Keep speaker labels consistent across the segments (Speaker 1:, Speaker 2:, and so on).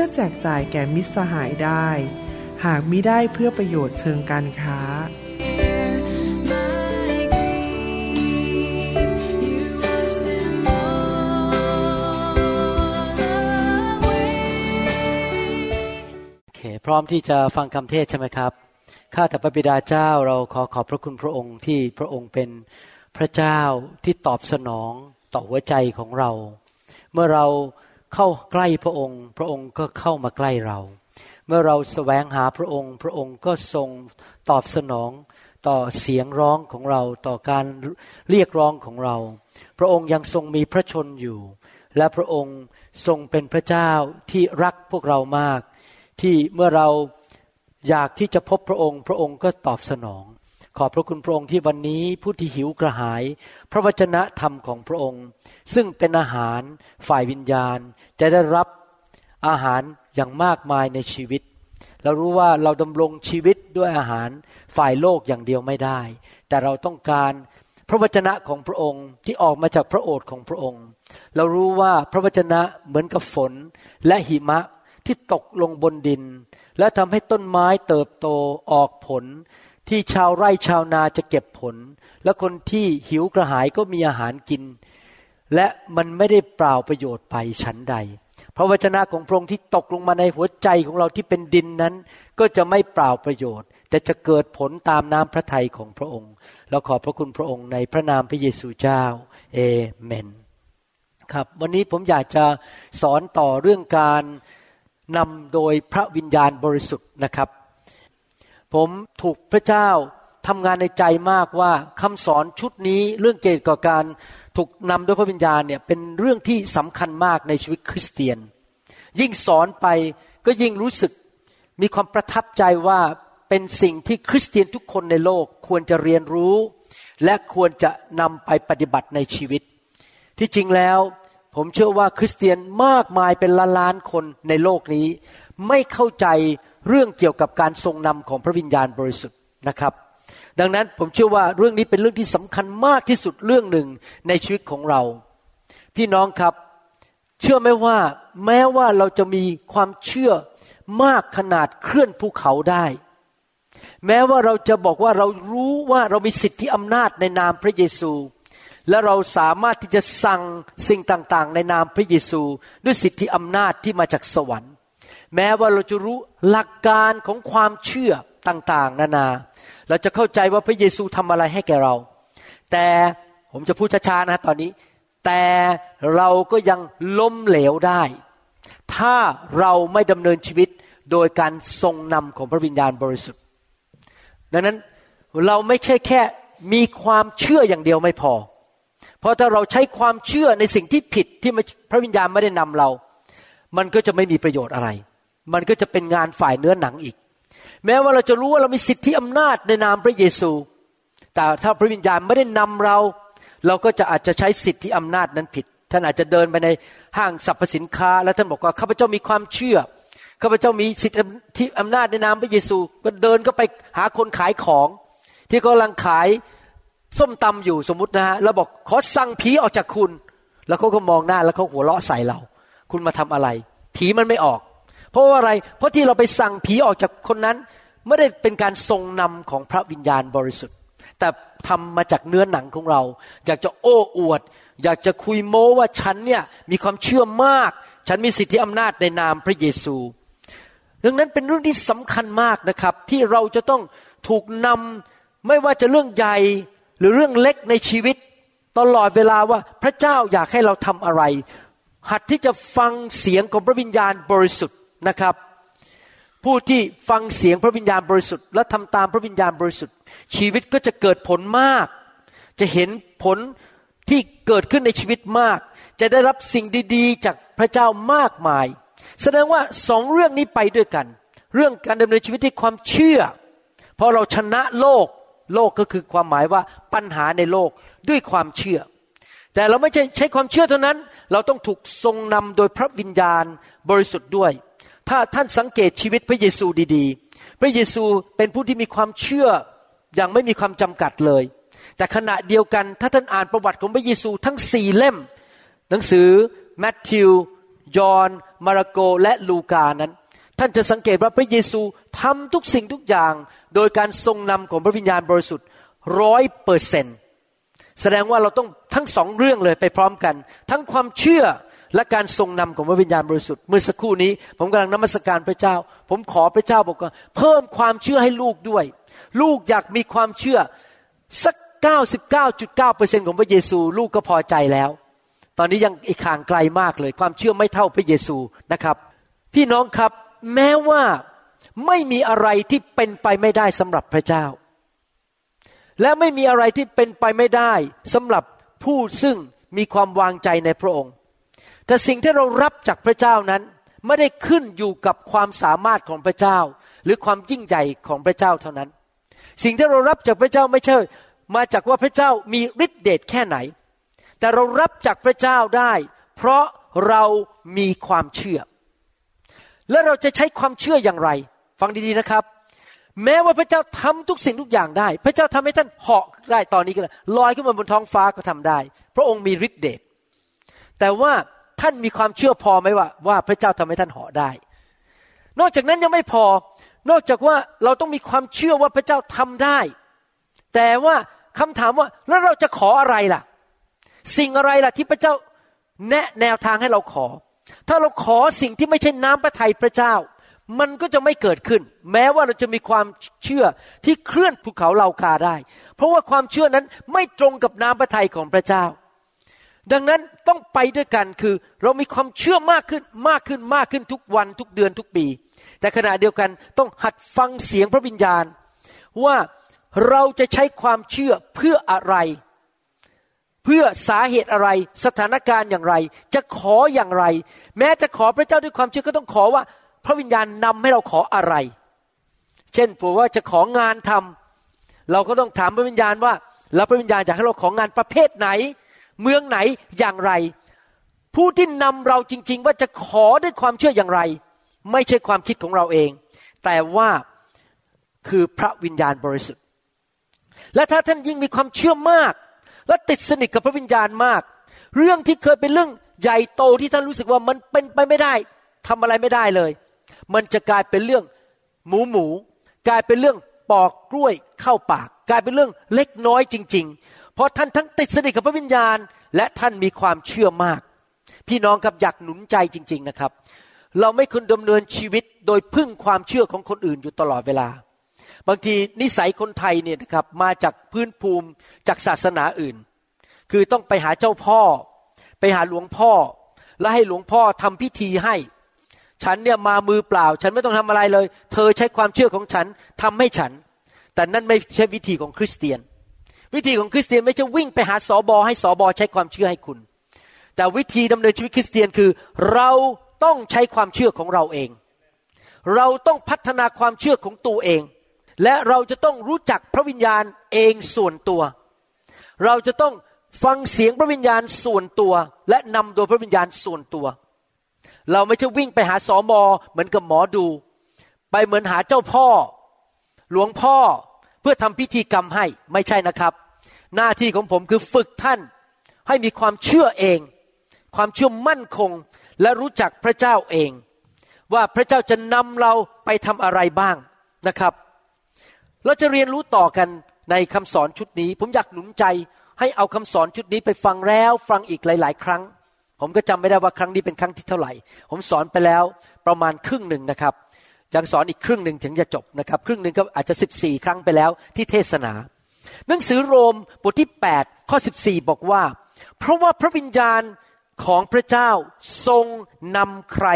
Speaker 1: พื่อแจกจ่ายแก่มิตรสหายได้ หากมิได้เพื่อประโยชน์เชิงการค้า
Speaker 2: โอเค พร้อมที่จะฟังคำเทศใช่ไหมครับ ข้าแต่พระบิดาเจ้าเราขอขอบพระคุณพระองค์ที่พระองค์เป็นพระเจ้าที่ตอบสนองต่อหัวใจของเรา เมื่อเรา เข้าใกล้พระองค์ พระองค์ก็เข้ามาใกล้เรา เมื่อเราแสวงหาพระองค์ พระองค์ก็ทรงตอบสนองต่อเสียงร้องของเราต่อการเรียกร้องของเรา พระองค์ยังทรงมีพระชนอยู่ และพระองค์ทรงเป็นพระเจ้าที่รักพวกเรามาก ที่เมื่อเราอยากที่จะพบพระองค์ พระองค์ก็ตอบสนอง ขอบพระคุณพระองค์ที่วันนี้ผู้ที่หิวกระหาย พระวจนะธรรมของพระองค์ ซึ่งเป็นอาหารฝ่ายวิญญาณ จะได้รับอาหารอย่างมากมายในชีวิต เรารู้ว่าเราดำรงชีวิตด้วยอาหารฝ่ายโลกอย่างเดียวไม่ได้ แต่เราต้องการพระวจนะของพระองค์ที่ออกมาจากพระโอษฐ์ของพระองค์ เรารู้ว่าพระวจนะเหมือนกับฝนและหิมะที่ตกลงบนดิน และทำให้ต้นไม้เติบโตออกผล ที่ชาวไร่ชาวนาจะเก็บผล และคนที่หิวกระหายก็มีอาหารกิน และมันไม่ได้เปล่าประโยชน์ไปชั้นใด พระวจนะของพระองค์ที่ตกลงมาในหัวใจของเราที่เป็นดินนั้น ก็จะไม่เปล่าประโยชน์ แต่จะเกิดผลตามน้ำพระทัยของพระองค์ เราขอบพระคุณพระองค์ในพระนามพระเยซูเจ้าเอเมนครับวันนี้ผมอยากจะสอนต่อเรื่องการนำโดยพระวิญญาณบริสุทธิ์นะครับ ผมถูกพระเจ้าทำงานในใจมากว่าคำสอนชุดนี้เรื่องเกี่ยวกับการถูกนำด้วยพระวิญญาณเนี่ยเป็นเรื่องที่สำคัญมากในชีวิตคริสเตียน ยิ่งสอนไปก็ยิ่งรู้สึกมีความประทับใจว่าเป็นสิ่งที่คริสเตียนทุกคนในโลกควรจะเรียนรู้ และควรจะนำไปปฏิบัติในชีวิต ที่จริงแล้ว ผมเชื่อว่าคริสเตียนมากมายเป็นล้านล้านคนในโลกนี้ ไม่เข้าใจเรื่องเกี่ยวกับการทรงนำของพระวิญญาณบริสุทธิ์นะครับ ดังนั้นผมเชื่อว่าเรื่องนี้เป็นเรื่องที่สำคัญมากที่สุดเรื่องหนึ่งในชีวิตของเรา พี่น้องครับ เชื่อไหมว่าแม้ว่าเราจะมีความเชื่อมากขนาดเคลื่อนภูเขาได้ แม้ว่าเราจะบอกว่าเรารู้ว่าเรามีสิทธิอำนาจในนามพระเยซู และเราสามารถที่จะสั่งสิ่งต่างๆ ในนามพระเยซู ด้วยสิทธิอำนาจที่มาจากสวรรค์ แม้ว่าเราจะรู้หลักการของความเชื่อต่างๆ นานา เราจะเข้าใจว่าพระเยซูทำอะไรให้แก่เรา แต่ผมจะพูดช้าๆนะตอนนี้ แต่เราก็ยังล้มเหลวได้ ถ้าเราไม่ดำเนินชีวิตโดยการทรงนำของพระวิญญาณบริสุทธิ์ ดังนั้นเราไม่ใช่แค่มีความเชื่ออย่างเดียวไม่พอ เพราะถ้าเราใช้ความเชื่อในสิ่งที่ผิดที่พระวิญญาณไม่ได้นำเรา มันก็จะไม่มีประโยชน์อะไร มันก็จะเป็นงานฝ่ายเนื้อหนังอีก แม้ว่าเราจะรู้ว่าเรามีสิทธิอำนาจในนามพระเยซู แต่ถ้าพระวิญญาณไม่ได้นำเรา เราก็จะอาจจะใช้สิทธิอำนาจนั้นผิด ท่านอาจจะเดินไปในห้างสรรพสินค้า แล้วท่านบอกว่าข้าพเจ้ามีความเชื่อข้าพเจ้ามีสิทธิอำนาจในนามพระเยซู ก็เดินก็ไปหาคนขายของ ที่กำลังขายส้มตำอยู่สมมตินะฮะแล้วบอกขอสั่งผีออกจากคุณ แล้วเขาก็มองหน้าแล้วเขาหัวเราะใส่เรา คุณมาทำอะไร ผีมันไม่ออก เพราะว่าอะไร เพราะที่เราไปสั่งผีออกจากคนนั้น ไม่ได้เป็นการทรงนำของพระวิญญาณบริสุทธิ์ แต่ทำมาจากเนื้อหนังของเรา อยากจะโอ้อวด อยากจะคุยโม้ว่าฉันเนี่ยมีความเชื่อมาก ฉันมีสิทธิอำนาจในนามพระเยซู ดังนั้นเป็นเรื่องที่สำคัญมากนะครับ ที่เราจะต้องถูกนำไม่ว่าจะเรื่องใหญ่หรือเรื่องเล็กในชีวิต ตลอดเวลาว่าพระเจ้าอยากให้เราทำอะไร หัดที่จะฟังเสียงของพระวิญญาณบริสุทธิ์ นะครับ ผู้ที่ฟังเสียงพระวิญญาณบริสุทธิ์ และทำตามพระวิญญาณบริสุทธิ์ ชีวิตก็จะเกิดผลมาก จะเห็นผลที่เกิดขึ้นในชีวิตมาก จะได้รับสิ่งดีๆ จากพระเจ้ามากมาย แสดงว่าสองเรื่องนี้ไปด้วยกัน เรื่องการดำเนินชีวิตที่ความเชื่อพอเราชนะโลกโลกก็คือความหมายว่าปัญหาในโลกด้วยความเชื่อ แต่เราไม่ใช่ใช้ความเชื่อเท่านั้น เราต้องถูกทรงนำโดยพระวิญญาณบริสุทธิ์ด้วย ถ้าท่านสังเกตชีวิตพระเยซูดีๆ พระเยซูเป็นผู้ที่มีความเชื่ออย่างไม่มีความจำกัดเลย แต่ขณะเดียวกันถ้าท่านอ่านประวัติของพระเยซูทั้งสี่เล่ม หนังสือแมทธิวยอห์นมาระโกและลูกานั้น ท่านจะสังเกตว่าพระเยซูทำทุกสิ่งทุกอย่าง โดยการทรงนำของพระวิญญาณบริสุทธิ์ร้อยเปอร์เซนแสดงว่าเราต้องทั้งสองเรื่องเลยไปพร้อมกัน ทั้งความเชื่อ และการทรงนำของพระวิญญาณบริสุทธิ์เมื่อสักครู่นี้ ผมกำลังนมัสการพระเจ้า ผมขอพระเจ้าบอกว่าเพิ่มความเชื่อให้ลูกด้วย ลูกอยากมีความเชื่อสัก 99.9%ของพระเยซู ลูกก็พอใจแล้ว ตอนนี้ยังอีกห่างไกลมากเลย ความเชื่อไม่เท่าพระเยซูนะครับ พี่น้องครับแม้ว่าไม่มีอะไรที่เป็นไปไม่ได้สำหรับพระเจ้า และไม่มีอะไรที่เป็นไปไม่ได้สำหรับผู้ซึ่งมีความวางใจในพระองค์ แต่สิ่งที่เรารับจากพระเจ้านั้น ไม่ได้ขึ้นอยู่กับความสามารถของพระเจ้า หรือความยิ่งใหญ่ของพระเจ้าเท่านั้น สิ่งที่เรารับจากพระเจ้าไม่ใช่ มาจากว่าพระเจ้ามีฤทธิเดชแค่ไหน แต่เรารับจากพระเจ้าได้ เพราะเรามีความเชื่อ และเราจะใช้ความเชื่ออย่างไร ฟังดีๆนะครับ แม้ว่าพระเจ้าทำทุกสิ่งทุกอย่างได้ พระเจ้าทำให้ท่านเหาะได้ตอนนี้ก็ได้ลอยขึ้นมาบนท้องฟ้าก็ทำได้ พระองค์มีฤทธิเดชแต่ว่า ท่านมีความเชื่อพอไหมว่าว่าพระเจ้าทำให้ท่านเหาะได้ นอกจากนั้นยังไม่พอ นอกจากว่าเราต้องมีความเชื่อว่าพระเจ้าทำได้ แต่ว่าคำถามว่าแล้วเราจะขออะไรล่ะ สิ่งอะไรล่ะที่พระเจ้าแนะแนวทางให้เราขอ ถ้าเราขอสิ่งที่ไม่ใช่น้ำพระทัยพระเจ้า มันก็จะไม่เกิดขึ้น แม้ว่าเราจะมีความเชื่อที่เคลื่อนภูเขาเลาคาได้ เพราะว่าความเชื่อนั้นไม่ตรงกับน้ำพระทัยของพระเจ้า ดังนั้นต้องไปด้วยกันคือเรามีความเชื่อมากขึ้นมากขึ้นมากขึ้นทุกวันทุกเดือนทุกปี แต่ขณะเดียวกันต้องหัดฟังเสียงพระวิญญาณ ว่าเราจะใช้ความเชื่อเพื่ออะไร เพื่อสาเหตุอะไรสถานการณ์อย่างไร จะขออย่างไร แม้จะขอพระเจ้าด้วยความเชื่อก็ต้องขอว่า พระวิญญาณนำให้เราขออะไร เช่นผมว่าจะของานทำเราก็ต้องถามพระวิญญาณว่า แล้วพระวิญญาณอยากให้เราของานประเภทไหน เมืองไหนอย่างไร ผู้ที่นำเราจริง ๆ ว่าจะขอด้วยความเชื่ออย่างไร ไม่ใช่ความคิดของเราเอง แต่ว่าคือพระวิญญาณบริสุทธิ์ และถ้าท่านยิ่งมีความเชื่อมาก และติดสนิทกับพระวิญญาณมาก เรื่องที่เคยเป็นเรื่องใหญ่โตที่ท่านรู้สึกว่ามันเป็นไปไม่ได้ทำอะไรไม่ได้เลย มันจะกลายเป็นเรื่องหมูหมู กลายเป็นเรื่องปอกกล้วยเข้าปาก กลายเป็นเรื่องเล็กน้อยจริงๆ เพราะท่านทั้งติดสนิทกับพระวิญญาณ และท่านมีความเชื่อมาก พี่น้องครับอยากหนุนใจจริง ๆนะครับ เราไม่ควรดำเนินชีวิตโดยพึ่งความเชื่อของคนอื่นอยู่ตลอดเวลา บางทีนิสัยคนไทยเนี่ยนะครับมาจากพื้นภูมิจากศาสนาอื่น คือต้องไปหาเจ้าพ่อ ไปหาหลวงพ่อ แล้วให้หลวงพ่อทำพิธีให้ ฉันเนี่ยมามือเปล่า ฉันไม่ต้องทำอะไรเลย เธอใช้ความเชื่อของฉันทำให้ฉัน แต่นั่นไม่ใช่วิธีของคริสเตียน วิธีของคริสเตียนไม่ใช่วิ่งไปหาสอบอให้สอบอใช้ความเชื่อให้คุณ แต่วิธีดำเนินชีวิตคริสเตียนคือเราต้องใช้ความเชื่อของเราเอง เราต้องพัฒนาความเชื่อของตัวเอง และเราจะต้องรู้จักพระวิญญาณเองส่วนตัว เราจะต้องฟังเสียงพระวิญญาณส่วนตัว และนำโดยพระวิญญาณส่วนตัว เราไม่ใช่วิ่งไปหาสอมอเหมือนกับหมอดู ไปเหมือนหาเจ้าพ่อ หลวงพ่อ พื่อทำพิธีกรรมให้ไม่ใช่นะครับ หน้าที่ของผมคือฝึกท่านให้มีความเชื่อเอง ความเชื่อมั่นคงและรู้จักพระเจ้าเอง ว่าพระเจ้าจะนำเราไปทำอะไรบ้างนะครับ เราจะเรียนรู้ต่อกันในคำสอนชุดนี้ ผมอยากหนุนใจให้เอาคำสอนชุดนี้ไปฟังแล้วฟังอีกหลาย ๆ ครั้ง ผมก็จำไม่ได้ว่าครั้งนี้เป็นครั้งที่เท่าไหร่ ผมสอนไปแล้วประมาณครึ่งหนึ่งนะครับ ยังสอนอีกครึ่งหนึ่งถึงจะจบนะครับ ครึ่งหนึ่งก็อาจจะสิบสี่ครั้งไปแล้วที่เทศนา หนังสือโรมบทที่ 8 ข้อ 14 บอกว่า เพราะว่าพระวิญญาณของพระเจ้าทรงนำใคร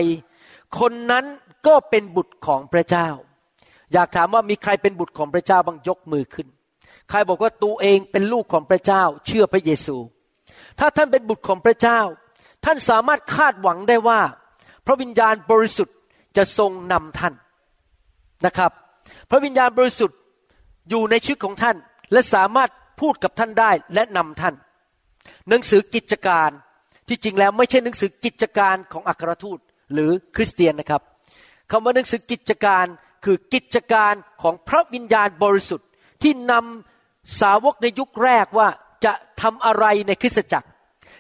Speaker 2: คนนั้นก็เป็นบุตรของพระเจ้า อยากถามว่ามีใครเป็นบุตรของพระเจ้าบ้างยกมือขึ้น ใครบอกว่าตัวเองเป็นลูกของพระเจ้า เชื่อพระเยซู ถ้าท่านเป็นบุตรของพระเจ้า ท่านสามารถคาดหวังได้ว่า พระวิญญาณบริสุทธิ์จะทรงนำท่าน นะครับ พระวิญญาณบริสุทธิ์อยู่ในชีวิตของท่าน และสามารถพูดกับท่านได้และนำท่าน หนังสือกิจการที่จริงแล้วไม่ใช่หนังสือกิจการของอัครทูตหรือคริสเตียนนะครับคำว่าหนังสือกิจการคือกิจการของพระวิญญาณบริสุทธิ์ที่นำสาวกในยุคแรกว่าจะทำอะไรในคริสตจักร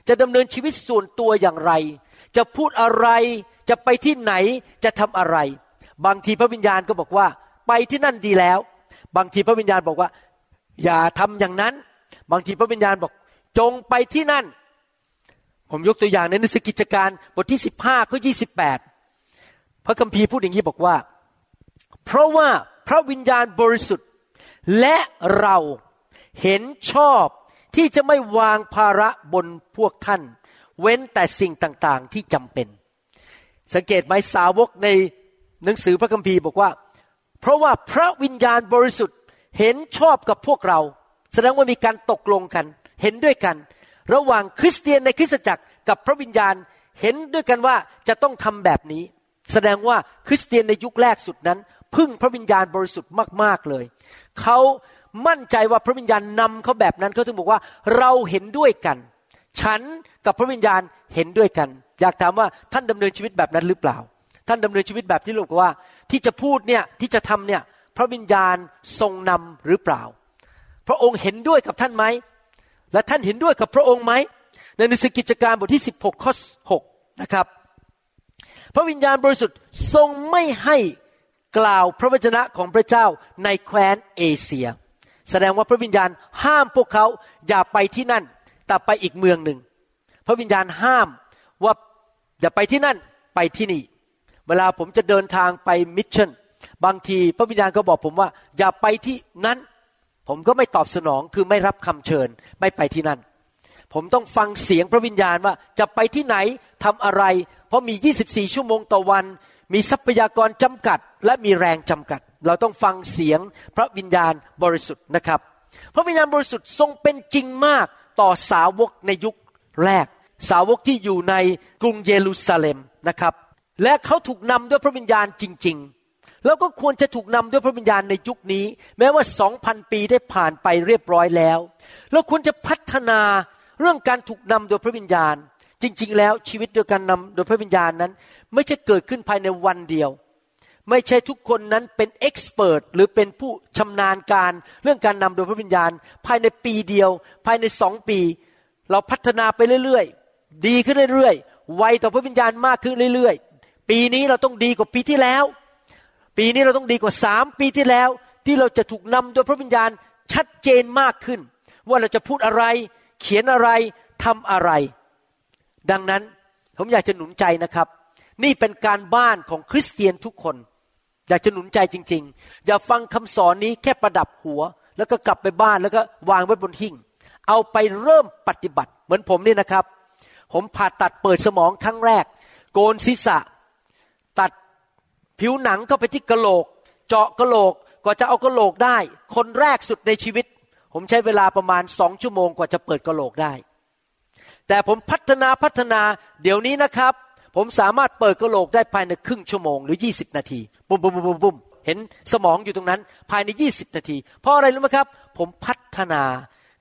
Speaker 2: จะดำเนินชีวิตส่วนตัวอย่างไร จะพูดอะไรจะไปที่ไหนจะทำอะไร บางทีพระวิญญาณก็บอกว่า ไปที่นั่นดีแล้ว บางทีพระวิญญาณบอกว่า อย่าทำอย่างนั้น บางทีพระวิญญาณบอกจงไปที่นั่น ผมยกตัวอย่างในหนังสือกิจการบทที่สิบห้าข้อยี่สิบแปดพระคัมภีร์พูดอย่างนี้บอกว่า เพราะว่าพระวิญญาณบริสุทธิ์ และเราเห็นชอบที่จะไม่วางภาระบนพวกท่าน เว้นแต่สิ่งต่างๆที่จำเป็น สังเกตไหมสาวกใน หนังสือพระคัมภีร์บอกว่า เพราะว่าพระวิญญาณบริสุทธิ์เห็นชอบกับพวกเรา แสดงว่ามีการตกลงกัน เห็นด้วยกัน ระหว่างคริสเตียนในคริสตจักรกับพระวิญญาณเห็นด้วยกันว่าจะต้องทำแบบนี้ แสดงว่าคริสเตียนในยุคแรกสุดนั้น พึ่งพระวิญญาณบริสุทธิ์มาก ๆเลย เขามั่นใจว่าพระวิญญาณนำเขาแบบนั้นเขาถึงบอกว่าเราเห็นด้วยกัน ฉันกับพระวิญญาณเห็นด้วยกัน อยากถามว่าท่านดำเนินชีวิตแบบนั้นหรือเปล่า ท่านดำเนินชีวิตแบบที่ลูกว่า ที่จะพูดเนี่ยที่จะทำเนี่ยพระวิญญาณทรงนำหรือเปล่า พระองค์เห็นด้วยกับท่านไหม และท่านเห็นด้วยกับพระองค์ไหม ในหนังสือกิจการบทที่ 16ข้อ6นะครับ พระวิญญาณบริสุทธิ์ทรงไม่ให้กล่าวพระวจนะของพระเจ้าในแคว้นเอเชีย แสดงว่าพระวิญญาณห้ามพวกเขาอย่าไปที่นั่น แต่ไปอีกเมืองหนึ่ง พระวิญญาณห้ามว่าอย่าไปที่นั่นไปที่นี่ วลาผมจะเดินทางไป mission บางทีพระวิญญาณก็บอกผมว่า อย่าไปที่นั้น ผมก็ไม่ตอบสนองคือไม่รับคำเชิญไม่ไปที่นั่น ผมต้องฟังเสียงพระวิญญาณว่าจะไปที่ไหนทำอะไร เพราะมี 24 ชั่วโมงต่อวัน มีทรัพยากรจำกัด และมีแรงจำกัด เราต้องฟังเสียงพระวิญญาณบริสุทธิ์นะครับ พระวิญญาณบริสุทธิ์ทรงเป็นจริงมากต่อสาวกในยุคแรก สาวกที่อยู่ในกรุงเยรูซาเล็มนะครับ และเขาถูกนำด้วยพระวิญญาณจริง ๆ แล้วก็ควรจะถูกนำด้วยพระวิญญาณในยุคนี้ แม้ว่าสองพันปีได้ผ่านไปเรียบร้อยแล้วเราควรจะพัฒนาเรื่องการถูกนำโดยพระวิญญาณ จริง ๆ แล้วชีวิตโดยการนำโดยพระวิญญาณนั้น ไม่ใช่เกิดขึ้นภายในวันเดียว ไม่ใช่ทุกคนนั้นเป็นเอ็กซ์เพรสหรือเป็นผู้ชำนาญการเรื่องการนำโดยพระวิญญาณ ภายในปีเดียว ภายในสองปี เราพัฒนาไปเรื่อยๆ ดีขึ้นเรื่อยๆไวต่อพระวิญญาณมากขึ้นเรื่อยๆ ปีนี้เราต้องดีกว่าปีที่แล้ว ปีนี้เราต้องดีกว่าสามปีที่แล้ว ที่เราจะถูกนำโดยพระวิญญาณชัดเจนมากขึ้น ว่าเราจะพูดอะไร เขียนอะไรทำอะไร ดังนั้นผมอยากจะหนุนใจนะครับ นี่เป็นการบ้านของคริสเตียนทุกคน อยากจะหนุนใจจริง ๆ อย่าฟังคำสอนนี้แค่ประดับหัว แล้วก็กลับไปบ้านแล้วก็วางไว้บนหิ้งเอาไปเริ่มปฏิบัติเหมือนผมนี่นะครับ ผมผ่าตัดเปิดสมองครั้งแรก โกนศีรษะ ผิวหนังเข้าไปที่กระโหลก เจาะกระโหลกกว่าจะเอากระโหลกได้ คนแรกสุดในชีวิต ผมใช้เวลาประมาณสองชั่วโมงกว่าจะเปิดกระโหลกได้ แต่ผมพัฒนาพัฒนาเดี๋ยวนี้นะครับ ผมสามารถเปิดกระโหลกได้ภายในครึ่งชั่วโมงหรือ 20 นาทีบุ้มบุ้มบุ้มบุ้มเห็นสมองอยู่ตรงนั้นภายใน 20 นาที เพราะอะไรรู้ไหมครับ ผมพัฒนา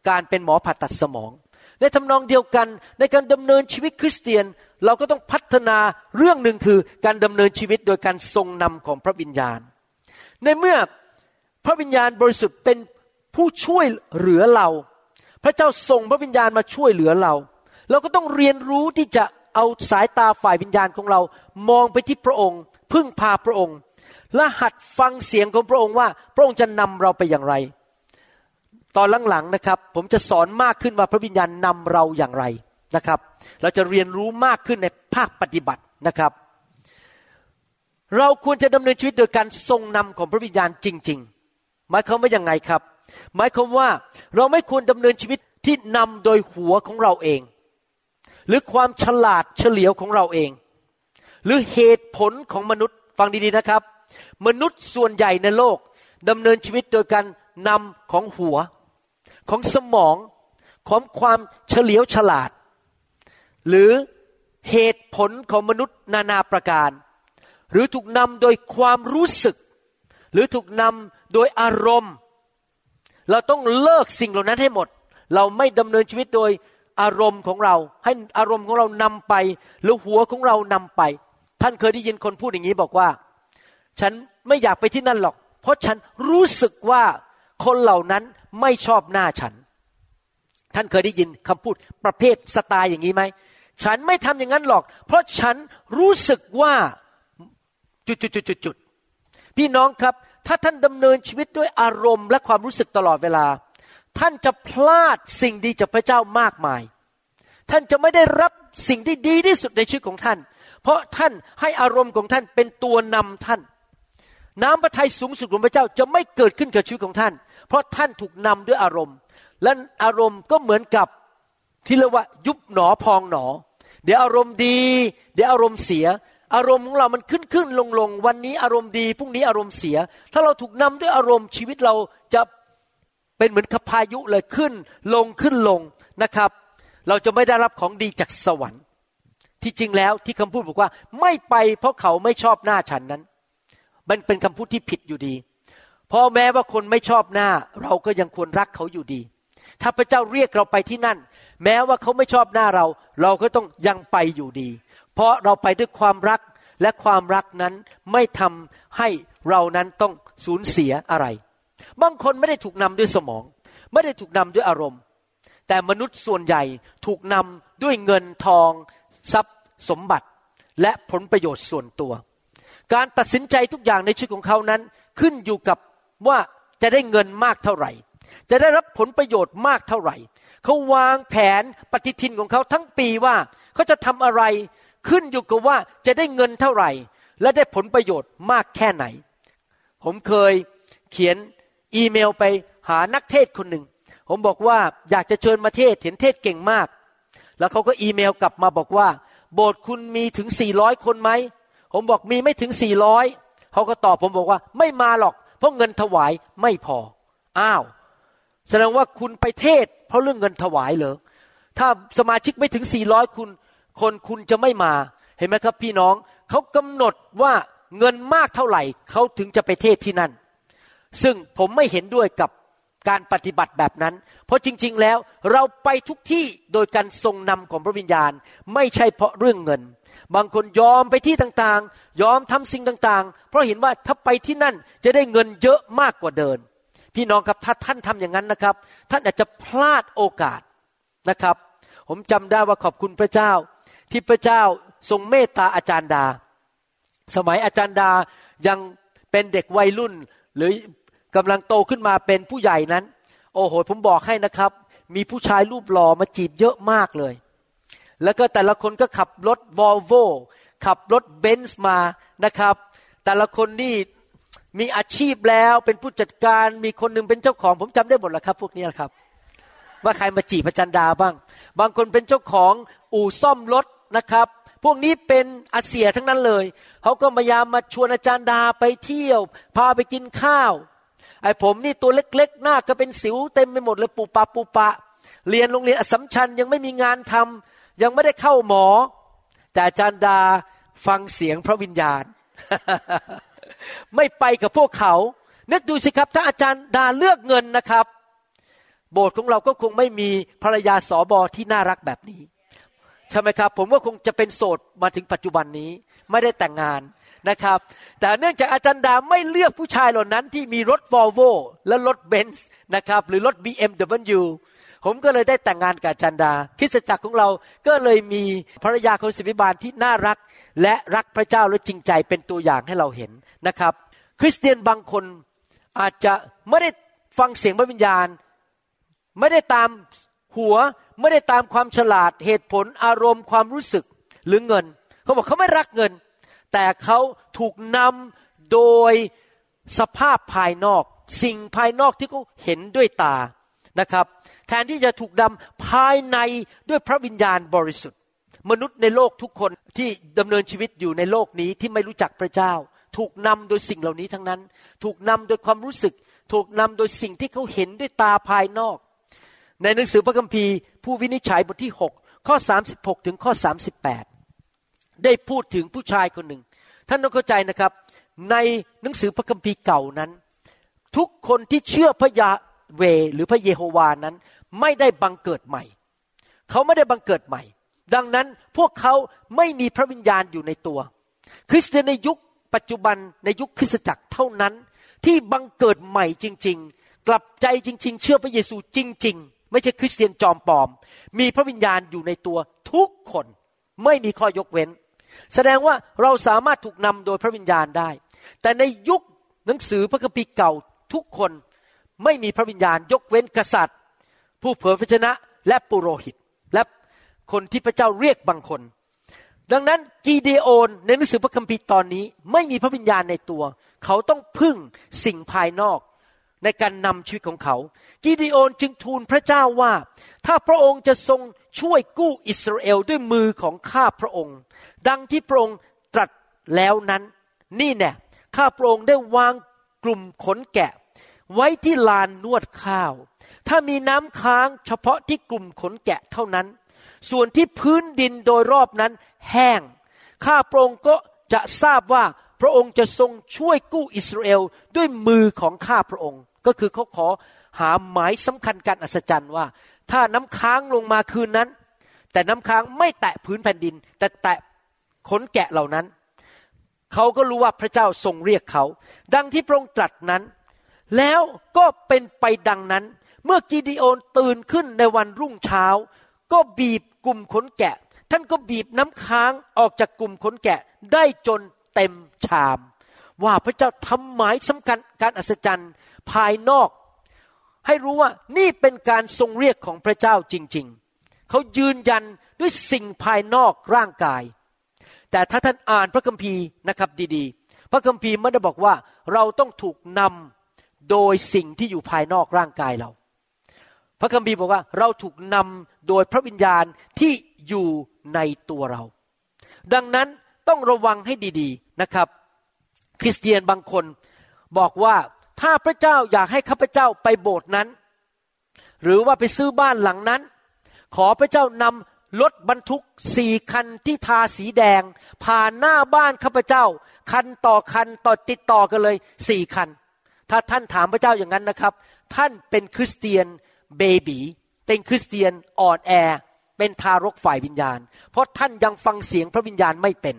Speaker 2: การเป็นหมอผ่าตัดสมอง ในทำนองเดียวกันในการดำเนินชีวิตคริสเตียน เราก็ต้องพัฒนาเรื่องหนึ่งคือการดำเนินชีวิตโดยการทรงนำของพระวิญญาณ ในเมื่อพระวิญญาณบริสุทธิ์เป็นผู้ช่วยเหลือเรา พระเจ้าส่งพระวิญญาณมาช่วยเหลือเรา เราก็ต้องเรียนรู้ที่จะเอาสายตาฝ่ายวิญญาณของเรา มองไปที่พระองค์ พึ่งพาพระองค์ และหัดฟังเสียงของพระองค์ว่า พระองค์จะนำเราไปอย่างไร ตอนหลังๆนะครับ ผมจะสอนมากขึ้นว่าพระวิญญาณนำเราอย่างไร นะครับ เราจะเรียนรู้มากขึ้นในภาคปฏิบัตินะครับ เราควรจะดำเนินชีวิตโดยการทรงนำของพระวิญญาณจริง ๆ หมายความว่าอย่างไงครับ หมายความว่าเราไม่ควรดำเนินชีวิตที่นำโดยหัวของเราเอง หรือความฉลาดเฉลียวของเราเอง หรือเหตุผลของมนุษย์ฟังดีๆนะครับ มนุษย์ส่วนใหญ่ในโลกดำเนินชีวิตโดยการนำของหัว ของสมองของความเฉลียวฉลาด หรือเหตุผลของมนุษย์นานาประการ หรือถูกนำโดยความรู้สึก หรือถูกนำโดยอารมณ์ เราต้องเลิกสิ่งเหล่านั้นให้หมด เราไม่ดำเนินชีวิตโดยอารมณ์ของเรา ให้อารมณ์ของเรานำไป หรือหัวของเรานำไป ท่านเคยได้ยินคนพูดอย่างนี้บอกว่า ฉันไม่อยากไปที่นั่นหรอก เพราะฉันรู้สึกว่าคนเหล่านั้นไม่ชอบหน้าฉัน ท่านเคยได้ยินคำพูดประเภทสไตล์อย่างนี้ไหม ฉันไม่ทำอย่างนั้นหรอก เพราะฉันรู้สึกว่าจุดจุดจุดจุดจุดพี่น้องครับ ถ้าท่านดำเนินชีวิตด้วยอารมณ์และความรู้สึกตลอดเวลา ท่านจะพลาดสิ่งดีจากพระเจ้ามากมาย ท่านจะไม่ได้รับสิ่งที่ดีที่สุดในชีวิตของท่าน เพราะท่านให้อารมณ์ของท่านเป็นตัวนำท่าน น้ำพระทัยสูงสุดของพระเจ้าจะไม่เกิดขึ้นกับชีวิตของท่าน เพราะท่านถูกนำด้วยอารมณ์ และอารมณ์ก็เหมือนกับที่เรียกว่ายุบหนอพองหนอ เดี๋ยวอารมณ์ดี เดี๋ยวอารมณ์เสีย อารมณ์ของเรามันขึ้นขึ้นลงลงวันนี้อารมณ์ดีพรุ่งนี้อารมณ์เสีย ถ้าเราถูกนำด้วยอารมณ์ชีวิตเราจะเป็นเหมือนขับพายุเลยขึ้น ลงขึ้นลงนะครับ เราจะไม่ได้รับของดีจากสวรรค์ ที่จริงแล้วที่คำพูดบอกว่า ไม่ไปเพราะเขาไม่ชอบหน้าฉันนั้น มันเป็นคำพูดที่ผิดอยู่ดีเพราะแม้ว่าคนไม่ชอบหน้า เราก็ยังควรรักเขาอยู่ดี ถ้าพระเจ้าเรียกเราไปที่นั่น แม้ว่าเขาไม่ชอบหน้าเรา เราก็ต้องยังไปอยู่ดี เพราะเราไปด้วยความรักและความรักนั้นไม่ทำให้เรานั้นต้องสูญเสียอะไร บางคนไม่ได้ถูกนำด้วยสมอง ไม่ได้ถูกนำด้วยอารมณ์ แต่มนุษย์ส่วนใหญ่ถูกนำด้วยเงินทอง ทรัพย์สมบัติและผลประโยชน์ส่วนตัว การตัดสินใจทุกอย่างในชีวิตของเขานั้นขึ้นอยู่กับว่าจะได้เงินมากเท่าไหร่ จะได้รับผลประโยชน์มากเท่าไหร่ เขาวางแผนปฏิทินของเขาทั้งปีว่าเขาจะทำอะไรขึ้นอยู่กับว่าจะได้เงินเท่าไหร่ และได้ผลประโยชน์มากแค่ไหน ผมเคยเขียนอีเมลไปหานักเทศคนหนึ่ง ผมบอกว่าอยากจะเชิญมาเทศเห็นเทศเก่งมาก แล้วเขาก็อีเมลกลับมาบอกว่า โบสถ์คุณมีถึง 400 คนไหม ผมบอกมีไม่ถึง 400 เขาก็ตอบผมบอกว่าไม่มาหรอก เพราะเงินถวายไม่พอ อ้าว แสดงว่าคุณไปเทศ เพราะเรื่องเงินถวายเหรอถ้าสมาชิกไม่ถึงสี่ร้อยคุณคนคุณจะไม่มาเห็นไหมครับ พี่น้องเขากำหนดว่าเงินมากเท่าไหร่เขาถึงจะไปเทศที่นั่น ซึ่งผมไม่เห็นด้วยกับการปฏิบัติแบบนั้น เพราะจริง ๆ แล้วเราไปทุกที่โดยการทรงนำของพระวิญญาณ ไม่ใช่เพราะเรื่องเงิน บางคนยอมไปที่ต่างๆ ยอมทำสิ่งต่างๆ เพราะเห็นว่าถ้าไปที่นั่นจะได้เงินเยอะมากกว่าเดิน พี่น้องครับถ้าท่านทำอย่างนั้นนะครับ ท่านอาจจะพลาดโอกาสนะครับ ผมจำได้ว่าขอบคุณพระเจ้า ที่พระเจ้าทรงเมตตาอาจารย์ดา สมัยอาจารย์ดายังเป็นเด็กวัยรุ่น หรือกำลังโตขึ้นมาเป็นผู้ใหญ่นั้น โอ้โห ผมบอกให้นะครับ มีผู้ชายรูปหล่อมาจีบเยอะมากเลย แล้วก็แต่ละคนก็ขับรถวอลโวขับรถเบนซ์มานะครับ แต่ละคนนี่ มีอาชีพแล้วเป็นผู้จัดการมีคนหนึ่งเป็นเจ้าของ ผมจำได้หมดแล้วครับ พวกนี้ครับ ว่าใครมาจีบพระจันดาบ้าง บางคนเป็นเจ้าของอู่ซ่อมรถนะครับ พวกนี้เป็นอาเซียทั้งนั้นเลยเขาก็พยายามมาชวนอาจารย์ดาไปเที่ยว พาไปกินข้าวไอ้ผมนี่ตัวเล็กๆ หน้าก็เป็นสิวเต็มไปหมดเลยปูปะปูปะ เรียนโรงเรียนอสมชัญยังไม่มีงานทำยังไม่ได้เข้าหมอ แต่อาจารย์ดาฟังเสียงพระวิญญาณ ไม่ไปกับพวกเขา นึกดูสิครับ ถ้าอาจารย์ดาเลือกเงินนะครับ โบสถ์ของเราก็คงไม่มีภรรยาสอบอที่น่ารักแบบนี้ใช่ไหมครับ ผมว่าคงจะเป็นโสดมาถึงปัจจุบันนี้ ไม่ได้แต่งงานนะครับ แต่เนื่องจากอาจารย์ดาไม่เลือกผู้ชายเหล่านั้นที่มีรถวอลโวและรถเบนซ์นะครับหรือรถ BMW ผมก็เลยได้แต่งงานกับอาจันดาคริสตจักรของเราก็เลยมีภรรยาคนสิบิบาลที่น่ารัก และรักพระเจ้าและจริงใจเป็นตัวอย่างให้เราเห็นนะครับ คริสเตียนบางคนอาจจะไม่ได้ฟังเสียงพระวิญญาณ ไม่ได้ตามหัว ไม่ได้ตามความฉลาดเหตุผลอารมณ์ความรู้สึกหรือเงิน เขาบอกเขาไม่รักเงิน แต่เขาถูกนำโดยสภาพภายนอก สิ่งภายนอกที่เขาเห็นด้วยตานะครับ แทนที่จะถูกดำภายในด้วยพระวิญญาณบริสุทธิ์ มนุษย์ในโลกทุกคนที่ดำเนินชีวิตอยู่ในโลกนี้ที่ไม่รู้จักพระเจ้า ถูกนำโดยสิ่งเหล่านี้ทั้งนั้น ถูกนำโดยความรู้สึก ถูกนำโดยสิ่งที่เขาเห็นด้วยตาภายนอก ในหนังสือพระคัมภีร์ผู้วินิจฉัยบทที่ 6 ข้อ 36 ถึงข้อ 38 ได้พูดถึงผู้ชายคนหนึ่ง ท่านต้องเข้าใจนะครับ ในหนังสือพระคัมภีร์เก่านั้น ทุกคนที่เชื่อพระยาเวหรือพระเยโฮวานั้น ไม่ได้บังเกิดใหม่ เขาไม่ได้บังเกิดใหม่ ดังนั้นพวกเขาไม่มีพระวิญญาณอยู่ในตัว คริสเตียนในยุคปัจจุบันในยุคคริสตจักรเท่านั้น ที่บังเกิดใหม่จริง ๆ กลับใจจริง ๆ เชื่อพระเยซูจริง ๆ ไม่ใช่คริสเตียนจอมปลอม มีพระวิญญาณอยู่ในตัวทุกคนไม่มีข้อยกเว้น แสดงว่าเราสามารถถูกนำโดยพระวิญญาณได้ แต่ในยุคหนังสือพระคัมภีร์เก่าทุกคนไม่มีพระวิญญาณยกเว้นกษัตริย์ ผู้เผยพระชนะและปุโรหิต คนที่พระเจ้าเรียกบางคน ดังนั้นกีเดโอนในหนังสือพระคัมภีร์ตอนนี้ ไม่มีพระวิญญาณในตัว เขาต้องพึ่งสิ่งภายนอกในการนำชีวิตของเขากีเดโอนจึงทูลพระเจ้าว่า ถ้าพระองค์จะทรงช่วยกู้อิสราเอลด้วยมือของข้าพระองค์ ดังที่พระองค์ตรัสแล้วนั้น นี่แน่ข้าพระองค์ได้วางกลุ่มขนแกะ ไว้ที่ลานนวดข้าว ถ้ามีน้ำค้างเฉพาะที่กลุ่มขนแกะเท่านั้น ส่วนที่พื้นดินโดยรอบนั้นแห้ง ข้าพระองค์ก็จะทราบว่าพระองค์จะทรงช่วยกู้อิสราเอลด้วยมือของข้าพระองค์ ก็คือเขาขอหาหมายสำคัญการอัศจรรย์ว่า ถ้าน้ำค้างลงมาคืนนั้น แต่น้ำค้างไม่แตะพื้นแผ่นดิน แต่แตะขนแกะเหล่านั้น เขาก็รู้ว่าพระเจ้าทรงเรียกเขา ดังที่พระองค์ตรัสนั้น แล้วก็เป็นไปดังนั้น เมื่อกิดิโอนตื่นขึ้นในวันรุ่งเช้า ก็บีบกลุ่มขนแกะ ท่านก็บีบน้ำค้างออกจากกลุ่มขนแกะได้จนเต็มชาม ว่าพระเจ้าทำหมายสำคัญการอัศจรรย์ภายนอก ให้รู้ว่านี่เป็นการทรงเรียกของพระเจ้าจริง ๆ เขายืนยันด้วยสิ่งภายนอกร่างกาย แต่ถ้าท่านอ่านพระคัมภีร์นะครับดีๆ พระคัมภีร์ไม่ได้บอกว่าเราต้องถูกนำโดยสิ่งที่อยู่ภายนอกร่างกายเรา พระคัมภีร์บอกว่าเราถูกนำโดยพระวิญญาณที่อยู่ในตัวเรา ดังนั้นต้องระวังให้ดีๆนะครับ คริสเตียนบางคนบอกว่าถ้าพระเจ้าอยากให้ข้าพเจ้าไปโบสถ์นั้น หรือว่าไปซื้อบ้านหลังนั้น ขอพระเจ้านำรถบรรทุกสี่คันที่ทาสีแดง ผ่านหน้าบ้านข้าพเจ้า คันต่อคันต่อติดต่อกันเลยสี่คัน ถ้าท่านถามพระเจ้าอย่างนั้นนะครับ ท่านเป็นคริสเตียน เบบีเป็นคริสเตียนอ่อนแอ เป็นทารกฝ่ายวิญญาณ เพราะท่านยังฟังเสียงพระวิญญาณไม่เป็น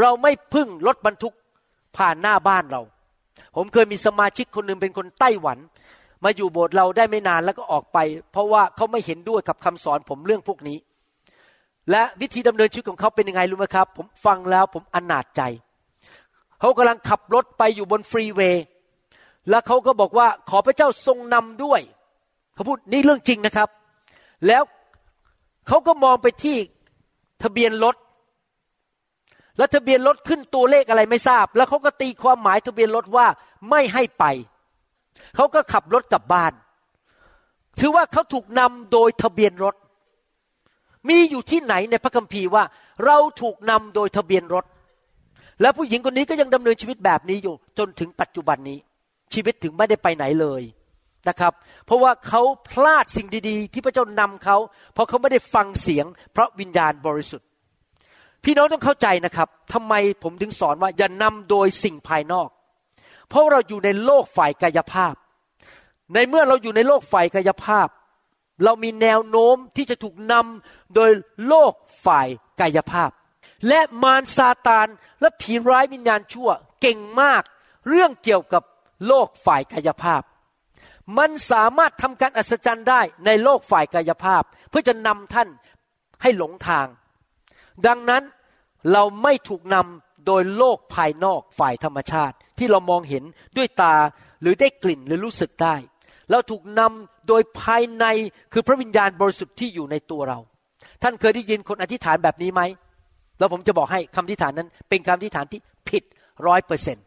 Speaker 2: เราไม่พึ่งรถบรรทุกผ่านหน้าบ้านเรา ผมเคยมีสมาชิกคนหนึ่งเป็นคนไต้หวัน มาอยู่โบสถ์เราได้ไม่นานแล้วก็ออกไป เพราะว่าเขาไม่เห็นด้วยกับคำสอนผมเรื่องพวกนี้ และวิธีดำเนินชีวิตของเขาเป็นยังไงรู้ไหมครับ ผมฟังแล้วผมอนาจใจ เขากำลังขับรถไปอยู่บนฟรีเวย์แล้วเขาก็บอกว่าขอพระเจ้าทรงนำด้วย เขาพูดนี่เรื่องจริงนะครับ แล้วเขาก็มองไปที่ทะเบียนรถแล้วทะเบียนรถขึ้นตัวเลขอะไรไม่ทราบ แล้วเขาก็ตีความหมายทะเบียนรถว่าไม่ให้ไป เขาก็ขับรถกลับบ้าน ถือว่าเขาถูกนำโดยทะเบียนรถ มีอยู่ที่ไหนในพระคัมภีร์ว่า เราถูกนำโดยทะเบียนรถ และผู้หญิงคนนี้ก็ยังดำเนินชีวิตแบบนี้อยู่ จนถึงปัจจุบันนี้ ชีวิตถึงไม่ได้ไปไหนเลย นะครับ เพราะว่าเขาพลาดสิ่งดีๆ ที่พระเจ้านำเขา เพราะเขาไม่ได้ฟังเสียงพระวิญญาณบริสุทธิ์ พี่น้องต้องเข้าใจนะครับทำไมผมถึงสอนว่าอย่านำโดยสิ่งภายนอก เพราะเราอยู่ในโลกฝ่ายกายภาพ ในเมื่อเราอยู่ในโลกฝ่ายกายภาพ เรามีแนวโน้มที่จะถูกนำโดยโลกฝ่ายกายภาพ และมารซาตานและผีร้ายวิญญาณชั่วเก่งมาก เรื่องเกี่ยวกับโลกฝ่ายกายภาพ มันสามารถทำการอัศจรรย์ได้ในโลกฝ่ายกายภาพ เพื่อจะนำท่านให้หลงทาง ดังนั้นเราไม่ถูกนำโดยโลกภายนอกฝ่ายธรรมชาติ ที่เรามองเห็นด้วยตาหรือได้กลิ่นหรือรู้สึกได้ เราถูกนำโดยภายในคือพระวิญญาณบริสุทธิ์ที่อยู่ในตัวเรา ท่านเคยได้ยินคนอธิษฐานแบบนี้ไหมแล้วผมจะบอกให้คำอธิษฐานนั้น เป็นคำอธิษฐานที่ผิดร้อยเปอร์เซ็นต์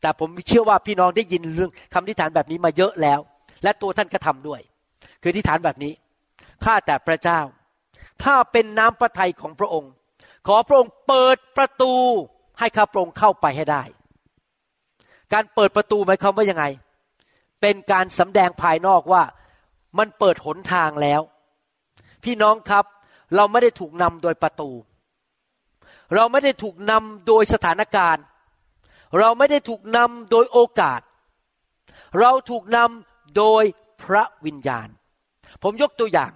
Speaker 2: แต่ผมเชื่อว่าพี่น้องได้ยินเรื่องคำอธิษฐานแบบนี้มาเยอะแล้ว และตัวท่านก็ทำด้วย คืออธิษฐานแบบนี้ข้าแต่พระเจ้า ถ้าเป็นน้ำพระทัยของพระองค์ ขอพระองค์เปิดประตูให้ข้าพระองค์เข้าไปให้ได้ การเปิดประตูหมายความว่ายังไง เป็นการสำแดงภายนอกว่ามันเปิดหนทางแล้ว พี่น้องครับเราไม่ได้ถูกนำโดยประตู เราไม่ได้ถูกนำโดยสถานการณ์ เราไม่ได้ถูกนำโดยโอกาส เราถูกนำ โดยพระวิญญาณ ผมยกตัวอย่าง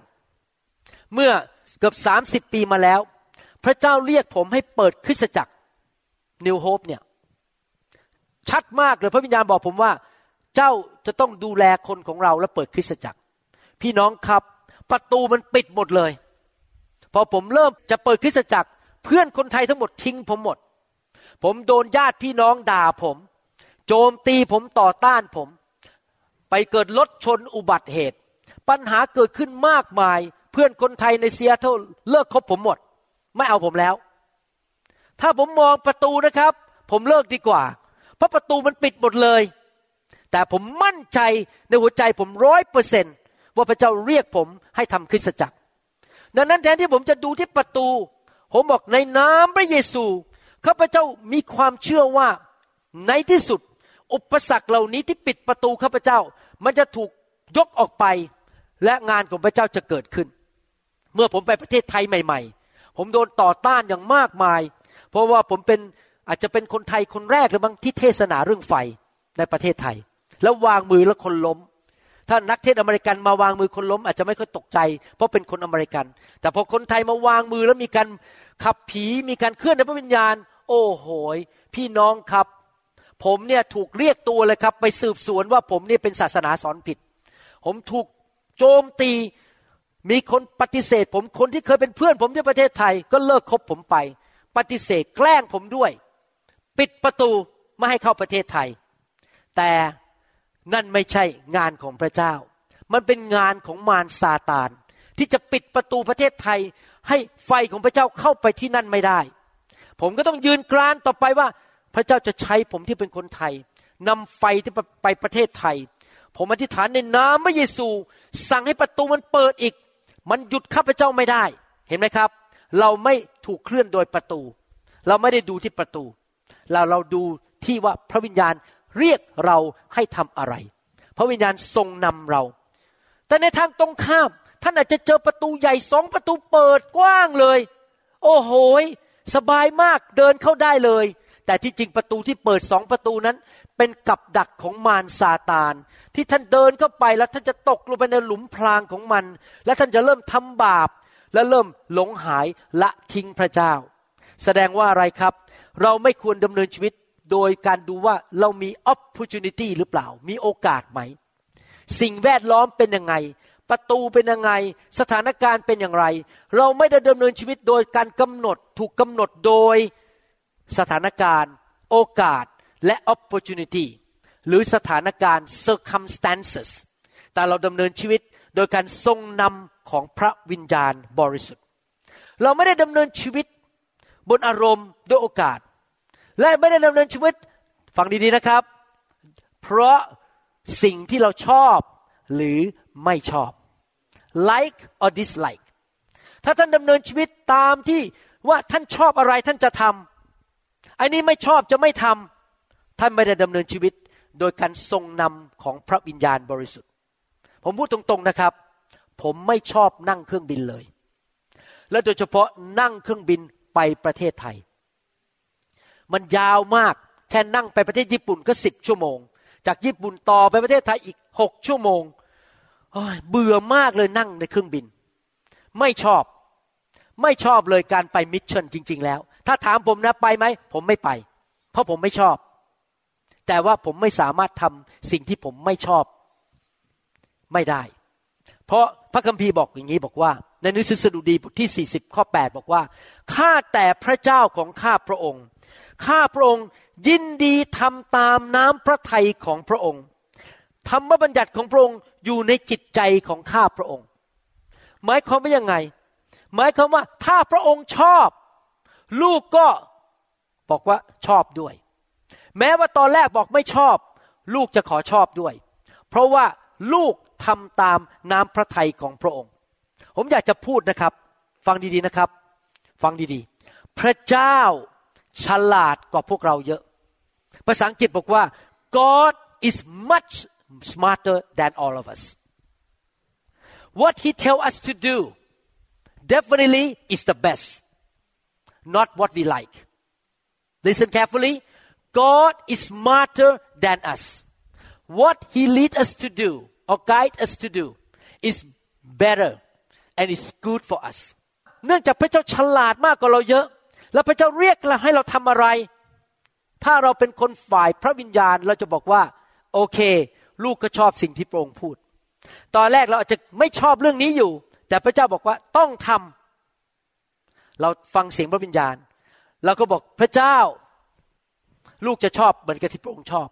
Speaker 2: เมื่อเกือบสามสิบปีมาแล้ว พระเจ้าเรียกผมให้เปิดคริสตจักรนิวโฮปเนี่ยชัดมากเลยพระวิญญาณบอกผมว่า เจ้าจะต้องดูแลคนของเราและเปิดคริสตจักร พี่น้องครับประตูมันปิดหมดเลย พอผมเริ่มจะเปิดคริสตจักร เพื่อนคนไทยทั้งหมดทิ้งผมหมด ผมโดนญาติพี่น้องด่าผม โจมตีผมต่อต้านผม ไปเกิดรถชนอุบัติเหตุ ปัญหาเกิดขึ้นมากมาย เพื่อนคนไทยในเซียเทิลเลิกคบผมหมด ไม่เอาผมแล้ว ถ้าผมมองประตูนะครับ ผมเลิกดีกว่า เพราะประตูมันปิดหมดเลย แต่ผมมั่นใจในหัวใจผมร้อยเปอร์เซนต์ว่าพระเจ้าเรียกผมให้ทำคริสตจักร ดังนั้นแทนที่ผมจะดูที่ประตู ผมบอกในนามพระเยซูข้าพเจ้ามีความเชื่อว่าในที่สุดอุปสรรคเหล่านี้ที่ปิดประตูข้าพเจ้า มันจะถูกยกออกไปและงานของพระเจ้าจะเกิดขึ้น เมื่อผมไปประเทศไทยใหม่ ๆ ผมโดนต่อต้านอย่างมากมาย เพราะว่าผมเป็นอาจจะเป็นคนไทยคนแรกหรือมั้งที่เทศนาเรื่องไฟในประเทศไทย แล้ววางมือแล้วคนล้ม ถ้านักเทศอเมริกันมาวางมือคนล้ม อาจจะไม่ค่อยตกใจ เพราะเป็นคนอเมริกัน แต่พอคนไทยมาวางมือแล้วมีการขับผีมีการเคลื่อนในพระวิญญาณ โอ้โหพี่น้องครับ ผมเนี่ยถูกเรียกตัวเลยครับ ไปสืบสวนว่าผมนี่เป็นศาสนาสอนผิด ผมถูกโจมตีมีคนปฏิเสธ ผมคนที่เคยเป็นเพื่อนผมที่ประเทศไทย ก็เลิกคบผมไป ปฏิเสธแกล้งผมด้วย ปิดประตูไม่ให้เข้าประเทศไทย แต่นั่นไม่ใช่งานของพระเจ้า มันเป็นงานของมารซาตาน ที่จะปิดประตูประเทศไทย ให้ไฟของพระเจ้าเข้าไปที่นั่นไม่ได้ ผมก็ต้องยืนกรานต่อไปว่า พระเจ้าจะใช้ผมที่เป็นคนไทยนำไฟที่ไปประเทศไทย ผมอธิษฐานในนามพระเยซู สั่งให้ประตูมันเปิดอีก มันหยุดข้าพเจ้าไม่ได้ เห็นไหมครับ เราไม่ถูกเคลื่อนโดยประตู เราไม่ได้ดูที่ประตู เราเราดูที่ว่าพระวิญญาณเรียกเราให้ทำอะไร พระวิญญาณทรงนำเรา แต่ในทางตรงข้ามท่านอาจจะเจอประตูใหญ่สองประตูเปิดกว้างเลย โอ้โหสบายมากเดินเข้าได้เลย แต่ที่จริงประตูที่เปิดสองประตูนั้น เป็นกับดักของมารซาตาน ที่ท่านเดินเข้าไปแล้วท่านจะตกลงไปในหลุมพรางของมัน และท่านจะเริ่มทำบาป และเริ่มหลงหายละทิ้งพระเจ้า แสดงว่าอะไรครับ เราไม่ควรดำเนินชีวิตโดยการดูว่าเรามี opportunity หรือเปล่า มีโอกาสไหม สิ่งแวดล้อมเป็นยังไง ประตูเป็นยังไง สถานการณ์เป็นอย่างไร เราไม่ได้ดำเนินชีวิตโดยการกำหนดถูกกำหนดโดย สถานการณ์ โอกาสและ opportunity หรือสถานการณ์ circumstances แต่เราดำเนินชีวิตโดยการทรงนำของพระวิญญาณบริสุทธิ์ เราไม่ได้ดำเนินชีวิตบนอารมณ์ด้วยโอกาส และไม่ได้ดำเนินชีวิตฟังดีๆนะครับ เพราะสิ่งที่เราชอบหรือไม่ชอบ like or dislike ถ้าท่านดำเนินชีวิตตามที่ว่าท่านชอบอะไรท่านจะทำ อันนี้ไม่ชอบจะไม่ทำท่านไม่ได้ดำเนินชีวิตโดยการทรงนำของพระวิญญาณบริสุทธิ์ ผมพูดตรงๆนะครับ ผมไม่ชอบนั่งเครื่องบินเลย และโดยเฉพาะนั่งเครื่องบินไปประเทศไทย มันยาวมากแค่นั่งไปประเทศญี่ปุ่นก็สิบชั่วโมง จากญี่ปุ่นต่อไปประเทศไทยอีกหกชั่วโมงเบื่อมากเลยนั่งในเครื่องบิน ไม่ชอบ ไม่ชอบเลยการไปมิชชั่นจริง ๆ แล้ว ถ้าถามผมนะไปไหมผมไม่ไป เพราะผมไม่ชอบ แต่ว่าผมไม่สามารถทำสิ่งที่ผมไม่ชอบไม่ได้ เพราะพระคัมภีร์บอกอย่างนี้บอกว่า ในหนังสือสดุดีบทที่ 40 ข้อ 8 บอกว่าข้าแต่พระเจ้าของข้าพระองค์ข้าพระองค์ยินดีทำตามน้ำพระทัยของพระองค์ธรรมบัญญัติของพระองค์อยู่ในจิตใจของข้าพระองค์ หมายความว่ายังไง หมายความว่าถ้าพระองค์ชอบ ลูกก็บอกว่าชอบด้วย แม้ว่าตอนแรกบอกไม่ชอบ ลูกจะขอชอบด้วย เพราะว่าลูกทำตามน้ำพระทัยของพระองค์ ผมอยากจะพูดนะครับ ฟังดีๆนะครับ ฟังดีๆ พระเจ้าฉลาดกว่าพวกเราเยอะ ภาษาอังกฤษบอกว่า God is much smarter than all of us what he tell us to do definitely is the best not what we like listen carefully God is smarter than us what he lead us to do or guide us to do is better and is good for us เนื่องจากพระเจ้าฉลาดมากกว่าเราเยอะ แล้วพระเจ้าเรียกเราให้เราทำอะไร ถ้าเราเป็นคนฝ่ายพระวิญญาณเราจะบอกว่า โอเค ลูกก็ชอบสิ่งที่พระองค์พูด ตอนแรกเราอาจจะไม่ชอบเรื่องนี้อยู่ แต่พระเจ้าบอกว่าต้องทำ เราฟังเสียงพระวิญญาณ เราก็บอกพระเจ้า ลูกจะชอบเหมือนกับที่พระองค์ชอบ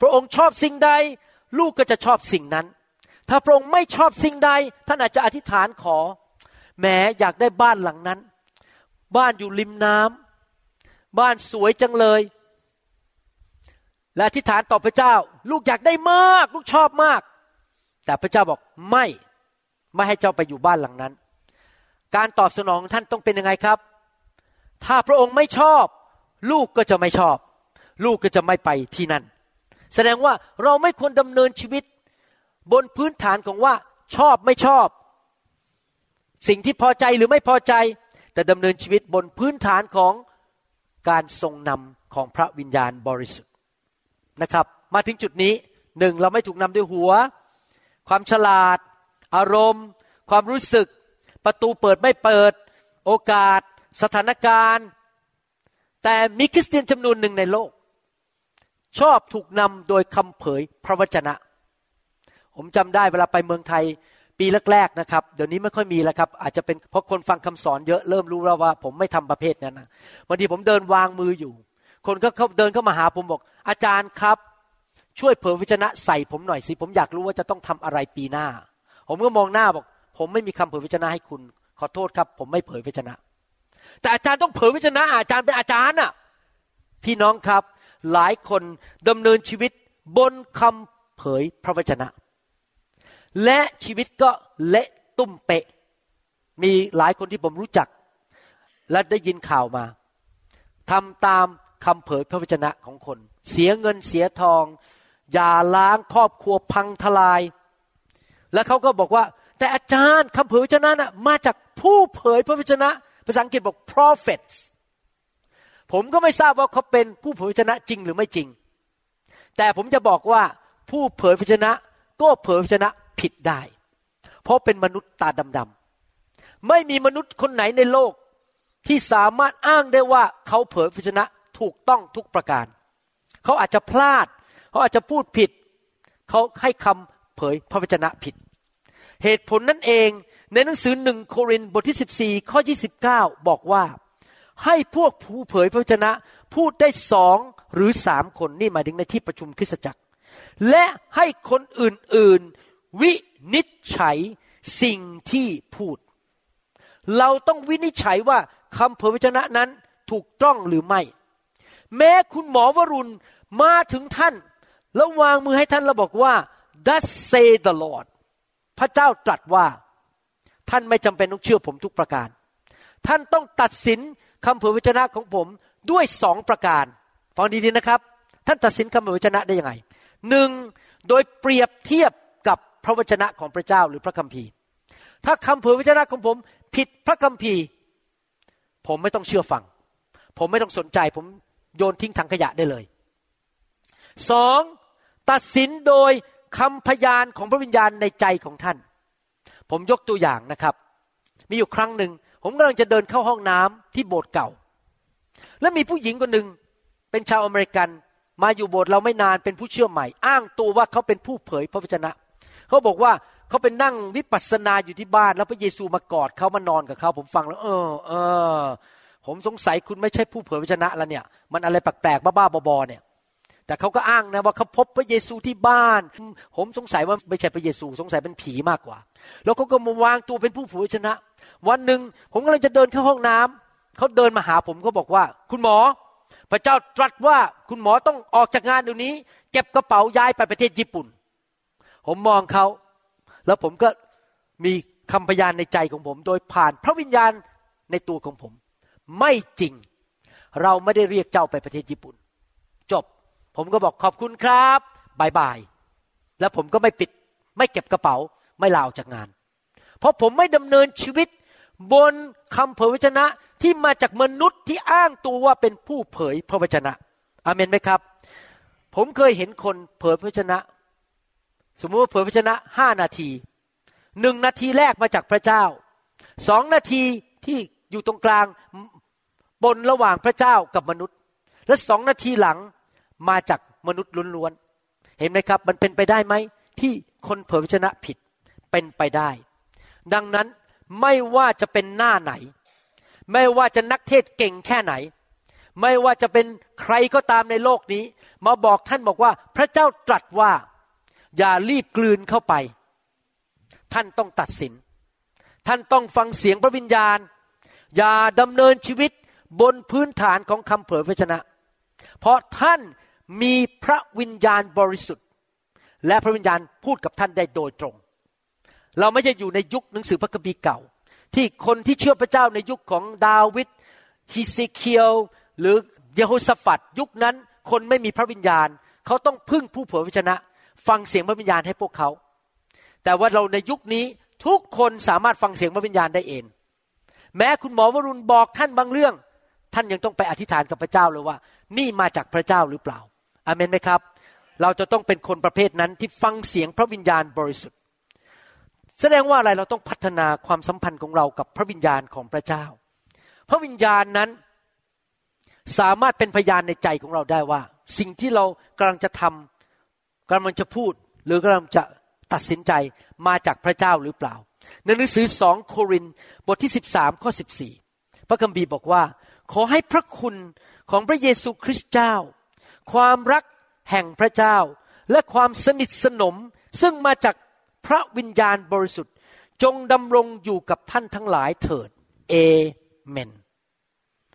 Speaker 2: พระองค์ชอบสิ่งใด ลูกก็จะชอบสิ่งนั้น ถ้าพระองค์ไม่ชอบสิ่งใด ท่านอาจจะอธิษฐานขอแหมอยากได้บ้านหลังนั้น บ้านอยู่ริมน้ำบ้านสวยจังเลย และอธิษฐานต่อพระเจ้า ลูกอยากได้มาก ลูกชอบมาก แต่พระเจ้าบอกไม่ ไม่ให้เจ้าไปอยู่บ้านหลังนั้น การตอบสนองท่านต้องเป็นยังไงครับ ถ้าพระองค์ไม่ชอบ ลูกก็จะไม่ชอบ ลูกก็จะไม่ไปที่นั่น แสดงว่าเราไม่ควรดำเนินชีวิต บนพื้นฐานของว่าชอบไม่ชอบ สิ่งที่พอใจหรือไม่พอใจ แต่ดำเนินชีวิตบนพื้นฐานของการทรงนำของพระวิญญาณบริสุทธิ์นะครับ มาถึงจุดนี้หนึ่งเราไม่ถูกนำด้วยหัว ความฉลาด อารมณ์ ความรู้สึก ประตูเปิดไม่เปิด โอกาส สถานการณ์ แต่มีคริสเตียนจำนวนหนึ่งในโลก ชอบถูกนำโดยคำเผยพระวจนะ ผมจำได้เวลาไปเมืองไทยปีแรกๆนะครับ เดี๋ยวนี้ไม่ค่อยมีแล้วครับ อาจจะเป็นเพราะคนฟังคำสอนเยอะเริ่มรู้แล้วว่า ผมไม่ทำประเภทนั้นนะวันทีผมเดินวางมืออยู่ คนก็เขาเดินเข้ามาหาผมบอก อาจารย์ครับ ช่วยเผยวิจนะใส่ผมหน่อยสิ ผมอยากรู้ว่าจะต้องทำอะไรปีหน้า ผมก็มองหน้าบอก ผมไม่มีคำเผยวิจนะให้คุณ ขอโทษครับ ผมไม่เผยวิจนะ แต่อาจารย์ต้องเผยวิจนะ อาจารย์เป็นอาจารย์อะ พี่น้องครับ หลายคนดำเนินชีวิตบนคำเผยพระวจนะ และชีวิตก็เละตุ้มเปะ มีหลายคนที่ผมรู้จัก และได้ยินข่าวมาทำตามคำเผยพระวจนะของคน เสียเงินเสียทอง อย่าล้างครอบครัวพังทลาย แล้วเขาก็บอกว่า แต่อาจารย์คำเผยพระวจนะน่ะมาจากผู้เผยพระวจนะ ภาษาอังกฤษบอก prophets ผมก็ไม่ทราบว่าเขาเป็นผู้เผยพระวจนะจริงหรือไม่จริง แต่ผมจะบอกว่าผู้เผยพระวจนะก็เผยพระวจนะผิดได้ เพราะเป็นมนุษย์ตาดำๆไม่มีมนุษย์คนไหนในโลก ที่สามารถอ้างได้ว่าเขาเผยพระชนะถูกต้องทุกประการ เขาอาจจะพลาด เขาอาจจะพูดผิด เขาให้คำเผยพระวจนะผิด เหตุผลนั่นเองในหนังสือหนึ่งโครินบทที่ 14 ข้อ 29 บอกว่า ให้พวกผู้เผยพระวจนะ พูดได้สองหรือสามคนนี่หมายถึงในที่ประชุมคริสตจักร และให้คนอื่นๆ วินิจฉัยสิ่งที่พูด เราต้องวินิจฉัยว่าคำเผยพระชนะนั้นถูกต้องหรือไม่ แม้คุณหมอวรุณมาถึงท่าน แล้ววางมือให้ท่านแล้วบอกว่า thus say the Lord พระเจ้าตรัสว่า ท่านไม่จำเป็นต้องเชื่อผมทุกประการ ท่านต้องตัดสินคำเผยพระชนะของผมด้วยสองประการฟังดีๆนะครับ ท่านตัดสินคำเผยพระชนะได้ยังไงหนึ่งโดยเปรียบเทียบพระวจนะของพระเจ้าหรือพระคัมภีร์ ถ้าคำเผยวจนะของผมผิดพระคัมภีร์ ผมไม่ต้องเชื่อฟัง ผมไม่ต้องสนใจผมโยนทิ้งถังขยะได้เลยสองตัดสินโดย คำพยานของพระวิญญาณในใจของท่าน ผมยกตัวอย่างนะครับ มีอยู่ครั้งหนึ่ง ผมกำลังจะเดินเข้าห้องน้ำที่โบสถ์เก่า แล้วมีผู้หญิงคนหนึ่งเป็นชาวอเมริกันมาอยู่โบสถ์เราไม่นานเป็นผู้เชื่อใหม่ อ้างตัวว่าเขาเป็นผู้เผยพระวจนะ เขาบอกว่าเขาเป็นนั่งวิปัสสนาอยู่ที่บ้าน แล้วพระเยซูมากอดเขามานอนกับเขาผมฟังแล้ว เออเออผมสงสัยคุณไม่ใช่ผู้เผยพระชนะแล้วเนี่ย มันอะไรแปลกๆบ้าๆบอๆเนี่ย แต่เขาก็อ้างนะว่าเขาพบพระเยซูที่บ้าน ผมสงสัยว่าไม่ใช่พระเยซูสงสัยเป็นผีมากกว่า แล้วเขาก็มาวางตัวเป็นผู้เผยชนะ วันหนึ่งผมกำลังจะเดินเข้าห้องน้ำเขาเดินมาหาผมเขาบอกว่า คุณหมอ พระเจ้าตรัสว่าคุณหมอต้องออกจากงานเดี๋ยวนี้ เก็บกระเป๋าย้ายไปประเทศญี่ปุ่น ผมมองเขาแล้วผมก็มีคำพยานในใจของผม โดยผ่านพระวิญญาณในตัวของผม ไม่จริง เราไม่ได้เรียกเจ้าไปประเทศญี่ปุ่น จบ ผมก็บอกขอบคุณครับบายบาย แล้วผมก็ไม่ปิด ไม่เก็บกระเป๋า ไม่ลาออกจากงาน เพราะผมไม่ดำเนินชีวิต บนคำเผยพระชนะที่มาจากมนุษย์ที่อ้างตัวว่าเป็นผู้เผยพระวจนะอเมนไหมครับ ผมเคยเห็นคนเผยพระวจนะ สมมติว่าเผยพระวจนะห้านาทีหนึ่งนาทีแรกมาจากพระเจ้าสองนาทีที่อยู่ตรงกลางบนระหว่างพระเจ้ากับมนุษย์ และสองนาทีหลัง มาจากมนุษย์ล้วนๆ เห็นไหมครับ มันเป็นไปได้ไหม ที่คนเผยพระชนะผิดเป็นไปได้ ดังนั้นไม่ว่าจะเป็นหน้าไหน ไม่ว่าจะนักเทศเก่งแค่ไหน ไม่ว่าจะเป็นใครก็ตามในโลกนี้ มาบอกท่านบอกว่า พระเจ้าตรัสว่า อย่ารีบกลืนเข้าไป ท่านต้องตัดสิน ท่านต้องฟังเสียงพระวิญญาณ อย่าดำเนินชีวิตบนพื้นฐานของคำเผยพระชนะ เพราะท่าน มีพระวิญญาณบริสุทธิ์ และพระวิญญาณพูดกับท่านได้โดยตรง เราไม่ใช่อยู่ในยุคหนังสือพระคัมภีร์เก่า ที่คนที่เชื่อพระเจ้าในยุคของดาวิดฮิซิเคียวหรือเยโฮสฟัดยุคนั้นคนไม่มีพระวิญญาณ เขาต้องพึ่งผู้เผยพระชนะ ฟังเสียงพระวิญญาณให้พวกเขา แต่ว่าเราในยุคนี้ทุกคนสามารถฟังเสียงพระวิญญาณได้เอง แม้คุณหมอวรุณบอกท่านบางเรื่อง ท่านยังต้องไปอธิษฐานกับพระเจ้าเลยว่า นี่มาจากพระเจ้าหรือเปล่า อเมนไหมครับ เราจะต้องเป็นคนประเภทนั้นที่ฟังเสียงพระวิญญาณบริสุทธิ์ แสดงว่าอะไรเราต้องพัฒนาความสัมพันธ์ของเรากับพระวิญญาณของพระเจ้า พระวิญญาณนั้นสามารถเป็นพยานในใจของเราได้ว่า สิ่งที่เรากำลังจะทำกำลังจะพูด หรือกำลังจะตัดสินใจมาจากพระเจ้าหรือเปล่า ในหนังสือสองโครินบทที่ 13 ข้อ 14 พระคัมภีร์บอกว่า ขอให้พระคุณของพระเยซูคริสต์เจ้า ความรักแห่งพระเจ้า และความสนิทสนมซึ่งมาจากพระวิญญาณบริสุทธิ์ จงดำรงอยู่กับท่านทั้งหลายเถิด เอเมน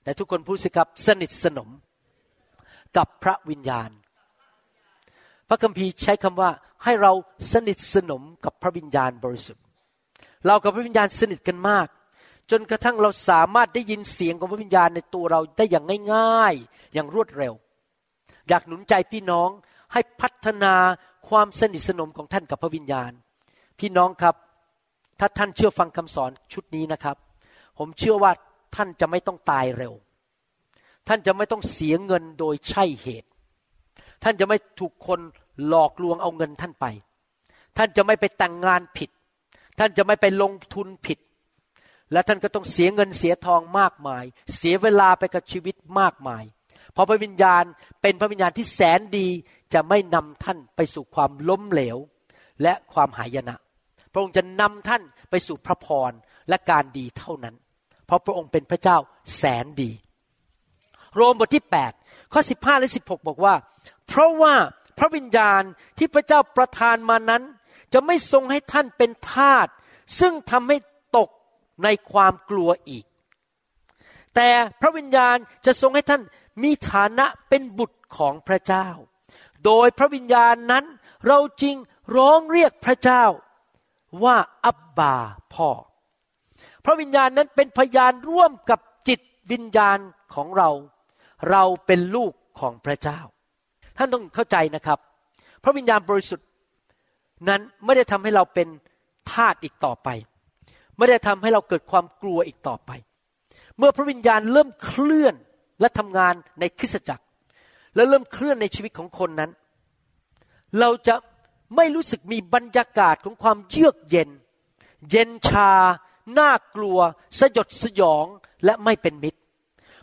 Speaker 2: แต่ทุกคนพูดสิครับสนิทสนมกับพระวิญญาณ พระคัมภีร์ใช้คำว่าให้เราสนิทสนมกับพระวิญญาณบริสุทธิ์ เรากับพระวิญญาณสนิทกันมาก จนกระทั่งเราสามารถได้ยินเสียงของพระวิญญาณในตัวเราได้อย่างง่าย ๆ อย่างรวดเร็ว อยากหนุนใจพี่น้องให้พัฒนาความสนิทสนมของท่านกับพระวิญญาณ พี่น้องครับ ถ้าท่านเชื่อฟังคำสอนชุดนี้นะครับ ผมเชื่อว่าท่านจะไม่ต้องตายเร็ว ท่านจะไม่ต้องเสียเงินโดยใช่เหตุ ท่านจะไม่ถูกคนหลอกลวงเอาเงินท่านไป ท่านจะไม่ไปแต่งงานผิด ท่านจะไม่ไปลงทุนผิด และท่านก็ต้องเสียเงินเสียทองมากมาย เสียเวลาไปกับชีวิตมากมาย เพราะพระวิญญาณเป็นพระวิญญาณที่แสนดีจะไม่นำท่านไปสู่ความล้มเหลว และความหายนะ พระองค์จะนำท่านไปสู่พระพรและการดีเท่านั้น เพราะพระองค์เป็นพระเจ้าแสนดี โรมบทที่ 8 ข้อ 15 และ 16 บอกว่า เพราะว่าพระวิญญาณที่พระเจ้าประทานมานั้น จะไม่ทรงให้ท่านเป็นทาสซึ่งทำให้ตกในความกลัวอีก แต่พระวิญญาณจะทรงให้ท่าน มีฐานะเป็นบุตรของพระเจ้า โดยพระวิญญาณนั้นเราจริงร้องเรียกพระเจ้าว่าอับบาพ่อ พระวิญญาณนั้นเป็นพยานร่วมกับจิตวิญญาณของเรา เราเป็นลูกของพระเจ้า ท่านต้องเข้าใจนะครับ พระวิญญาณบริสุทธิ์นั้นไม่ได้ทำให้เราเป็นทาสอีกต่อไป ไม่ได้ทำให้เราเกิดความกลัวอีกต่อไป เมื่อพระวิญญาณเริ่มเคลื่อน และทำงานในคริสตจักร และเริ่มเคลื่อนในชีวิตของคนนั้น เราจะไม่รู้สึกมีบรรยากาศของความเยือกเย็น เย็นชา น่ากลัว สยดสยองและไม่เป็นมิตร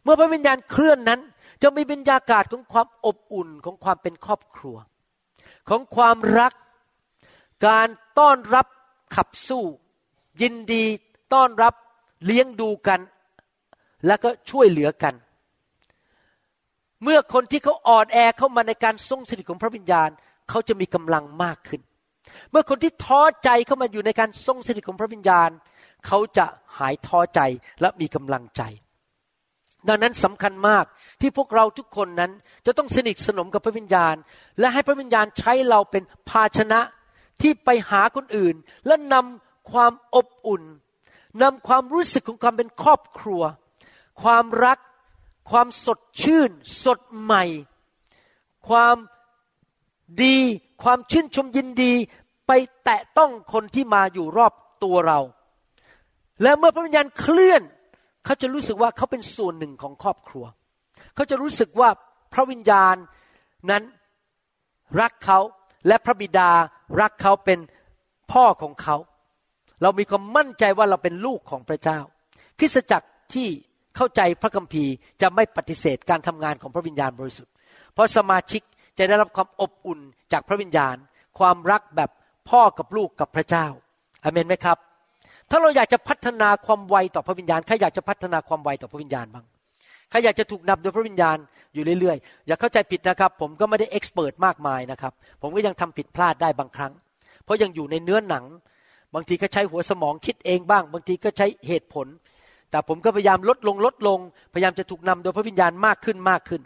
Speaker 2: เมื่อพระวิญญาณเคลื่อนนั้น จะมีบรรยากาศของความอบอุ่นของความเป็นครอบครัว ของความรัก การต้อนรับขับสู้ ยินดีต้อนรับเลี้ยงดูกัน แล้วก็ช่วยเหลือกัน เมื่อคนที่เขาอ่อนแอเข้ามาในการทรงสถิตของพระวิญญาณ เขาจะมีกำลังมากขึ้น เมื่อคนที่ท้อใจเข้ามาอยู่ในการทรงสถิตของพระวิญญาณ เขาจะหายท้อใจและมีกำลังใจ ดังนั้นสำคัญมากที่พวกเราทุกคนนั้นจะต้องสนิทสนมกับพระวิญญาณ และให้พระวิญญาณใช้เราเป็นภาชนะที่ไปหาคนอื่น และนำความอบอุ่นนำความรู้สึกของความเป็นครอบครัว ความรัก ความสดชื่น สดใหม่ ความดี ความชื่นชมยินดี ไปแตะต้องคนที่มาอยู่รอบตัวเรา และเมื่อพระวิญญาณเคลื่อน เขาจะรู้สึกว่าเขาเป็นส่วนหนึ่งของครอบครัว เขาจะรู้สึกว่าพระวิญญาณนั้นรักเขาและพระบิดารักเขาเป็นพ่อของเขา เรามีความมั่นใจว่าเราเป็นลูกของพระเจ้า คริสตจักรที่ เข้าใจพระคัมภีร์จะไม่ปฏิเสธการทำงานของพระวิญญาณบริสุทธิ์ เพราะสมาชิกจะได้รับความอบอุ่นจากพระวิญญาณ ความรักแบบพ่อกับลูกกับพระเจ้าอเมนไหมครับ ถ้าเราอยากจะพัฒนาความไวต่อพระวิญญาณใครอยากจะพัฒนาความไวต่อพระวิญญาณบ้างใครอยากจะถูกนำโดยพระวิญญาณอยู่เรื่อยๆ อย่าเข้าใจผิดนะครับ ผมก็ไม่ได้เอ็กซ์เพรสมากมายนะครับ ผมก็ยังทำผิดพลาดได้บางครั้ง เพราะยังอยู่ในเนื้อหนัง บางทีก็ใช้หัวสมองคิดเองบ้าง บางทีก็ใช้เหตุผล แต่ผมก็พยายามลดลงลดลง พยายามจะถูกนำโดยพระวิญญาณมากขึ้นมากขึ้น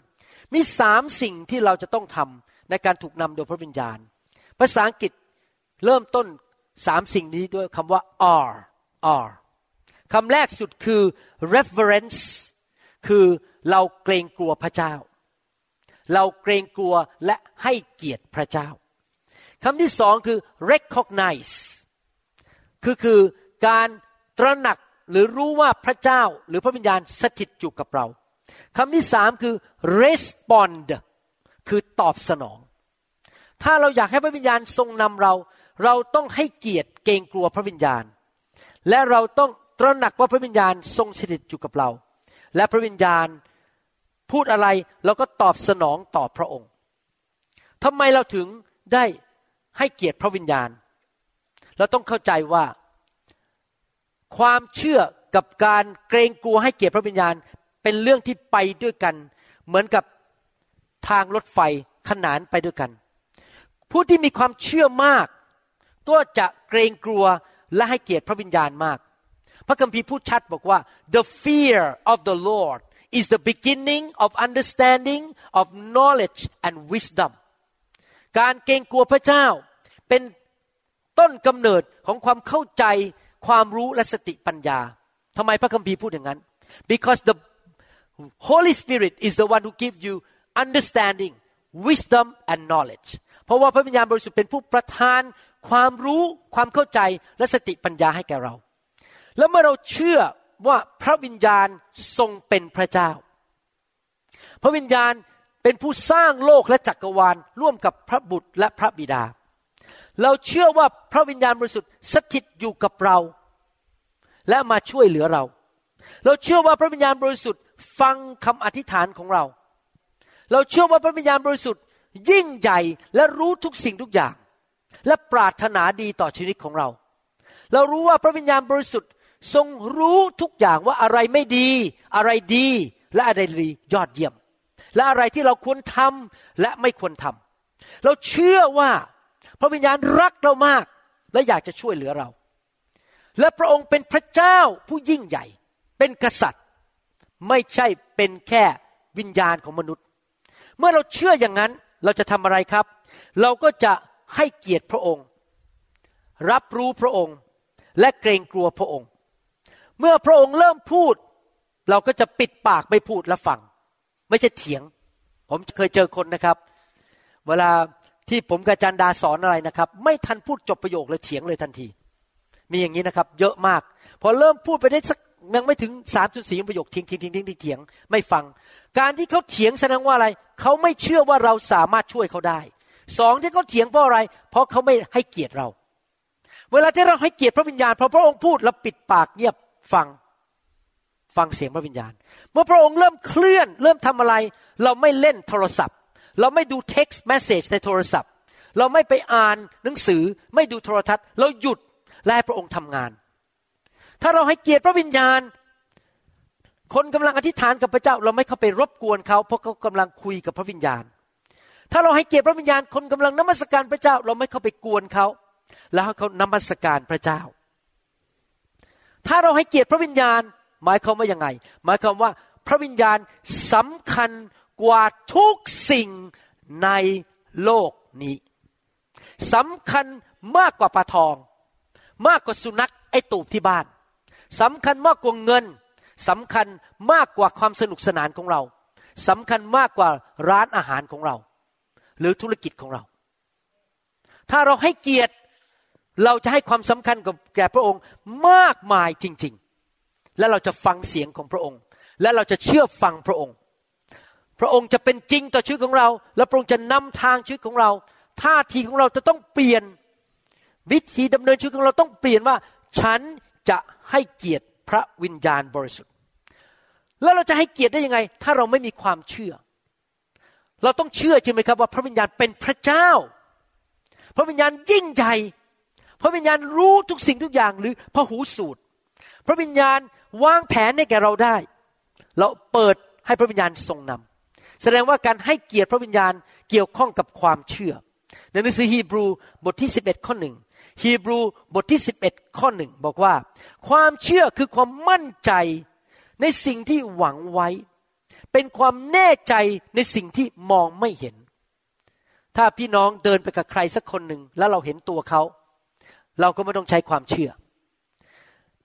Speaker 2: มีสามสิ่งที่เราจะต้องทำในการถูกนำโดยพระวิญญาณ ภาษาอังกฤษเริ่มต้นสามสิ่งนี้ด้วยคำว่า are are คำแรกสุดคือ reverence คือเราเกรงกลัวพระเจ้า เราเกรงกลัวและให้เกียรติพระเจ้าคำที่สองคือ recognize คือคือการตระหนัก หรือรู้ว่าพระเจ้าหรือพระวิญญาณสถิตอยู่กับเราคำที่สามคือ respond คือตอบสนอง ถ้าเราอยากให้พระวิญญาณทรงนำเรา เราต้องให้เกียรติเกรงกลัวพระวิญญาณ และเราต้องตระหนักว่าพระวิญญาณทรงสถิตอยู่กับเรา และพระวิญญาณพูดอะไรเราก็ตอบสนองต่อพระองค์ทำไมเราถึงได้ให้เกียรติพระวิญญาณ เราต้องเข้าใจว่า ความเชื่อกับการเกรงกลัวให้เกียรติพระวิญญาณ เป็นเรื่องที่ไปด้วยกัน เหมือนกับทางรถไฟขนานไปด้วยกัน ผู้ที่มีความเชื่อมาก ก็จะเกรงกลัวและให้เกียรติพระวิญญาณมาก พระคัมภีร์พูดชัดบอกว่า the fear of the Lord is the beginning of understanding of knowledge and wisdom การเกรงกลัวพระเจ้าเป็นต้นกำเนิดของความเข้าใจ ความรู้และสติปัญญาทำไมพระคัมภีร์พูดอย่างนั้น because the Holy Spirit is the one who gives you understanding wisdom and knowledge เพราะว่าพระวิญญาณบริสุทธิ์เป็นผู้ประทานความรู้ความเข้าใจและสติปัญญาให้แก่เรา แล้วเมื่อเราเชื่อว่าพระวิญญาณทรงเป็นพระเจ้า พระวิญญาณเป็นผู้สร้างโลกและจักรวาลร่วมกับพระบุตรและพระบิดา เราเชื่อว่าพระวิญญาณบริสุทธิ์สถิตอยู่กับเรา และมาช่วยเหลือเรา เราเชื่อว่าพระวิญญาณบริสุทธิ์ฟังคำอธิษฐานของเรา เราเชื่อว่าพระวิญญาณบริสุทธิ์ ยิ่งใหญ่และรู้ทุกสิ่งทุกอย่าง และปรารถนาดีต่อชีวิตของเรา เรารู้ว่าพระวิญญาณบริสุทธิ์ทรงรู้ทุกอย่างว่าอะไรไม่ดี อะไรดีและอะไรดียอดเยี่ยม และอะไรที่เราควรทำและไม่ควรทำเราเชื่อว่า พระวิญญาณรักเรามากและอยากจะช่วยเหลือเรา และพระองค์เป็นพระเจ้าผู้ยิ่งใหญ่ เป็นกษัตริย์ ไม่ใช่เป็นแค่วิญญาณของมนุษย์ เมื่อเราเชื่ออย่างนั้นเราจะทำอะไรครับ เราก็จะให้เกียรติพระองค์ รับรู้พระองค์และเกรงกลัวพระองค์ เมื่อพระองค์เริ่มพูด เราก็จะปิดปากไม่พูดและฟัง ไม่ใช่เถียง ผมเคยเจอคนนะครับ เวลา ที่ผมกับจันดาสอนอะไรนะครับ ไม่ทันพูดจบประโยคเลยเถียงเลยทันที มีอย่างนี้นะครับ เยอะมาก พอเริ่มพูดไปได้สักยังไม่ถึงสามจุดสี่ประโยคเถียงเถียงเถียงเถียงเถียงไม่ฟัง การที่เขาเถียงแสดงว่าอะไร เขาไม่เชื่อว่าเราสามารถช่วยเขาได้สองที่เขาเถียงเพราะอะไร เพราะเขาไม่ให้เกียรติเรา เวลาที่เราให้เกียรติพระวิญญาณพอพระองค์พูดเราปิดปากเงียบฟังฟังเสียงพระวิญญาณ เมื่อพระองค์เริ่มเคลื่อน เริ่มทำอะไร เราไม่เล่นโทรศัพท์ เราไม่ดู text message ในโทรศัพท์ เราไม่ไปอ่านหนังสือไม่ดูโทรทัศน์ เราหยุดและให้พระองค์ทำงาน ถ้าเราให้เกียรติพระวิญญาณ คนกำลังอธิษฐานกับพระเจ้า เราไม่เข้าไปรบกวนเขาเพราะเขากำลังคุยกับพระวิญญาณ ถ้าเราให้เกียรติพระวิญญาณ คนกำลังนมัสการพระเจ้า เราไม่เข้าไปกวนเขา แล้วเขานมัสการพระเจ้า ถ้าเราให้เกียรติพระวิญญาณ หมายความว่ายังไง หมายความว่าพระวิญญาณสำคัญ กว่าทุกสิ่งในโลกนี้สำคัญมากกว่าปลาทอง มากกว่าสุนัขไอตูบที่บ้านสำคัญมากกว่าเงินสำคัญมากกว่าความสนุกสนานของเราสำคัญมากกว่าร้านอาหารของเรา หรือธุรกิจของเรา ถ้าเราให้เกียรติเราจะให้ความสำคัญกับแก่พระองค์มากมายจริง ๆ และเราจะฟังเสียงของพระองค์ และเราจะเชื่อฟังพระองค์ พระองค์จะเป็นจริงต่อชีวิตของเรา และพระองค์จะนำทางชีวิตของเราท่าทีของเราจะต้องเปลี่ยน วิธีดำเนินชีวิตของเราต้องเปลี่ยนว่า ฉันจะให้เกียรติพระวิญญาณบริสุทธิ์ แล้วเราจะให้เกียรติได้ยังไง ถ้าเราไม่มีความเชื่อ เราต้องเชื่อใช่ไหมครับว่าพระวิญญาณเป็นพระเจ้า พระวิญญาณยิ่งใหญ่พระวิญญาณรู้ทุกสิ่งทุกอย่างหรือพระหูสูตร พระวิญญาณวางแผนให้แก่เราได้ เราเปิดให้พระวิญญาณทรงนำ แสดงว่าการให้เกียรติพระวิญญาณเกี่ยวข้องกับความเชื่อ ในหนังสือฮีบรูบทที่ 11 ข้อหนึ่งฮีบรูบทที่ 11 ข้อหนึ่งบอกว่า ความเชื่อคือความมั่นใจในสิ่งที่หวังไว้ เป็นความแน่ใจในสิ่งที่มองไม่เห็น ถ้าพี่น้องเดินไปกับใครสักคนหนึ่งแล้วเราเห็นตัวเขา เราก็ไม่ต้องใช้ความเชื่อ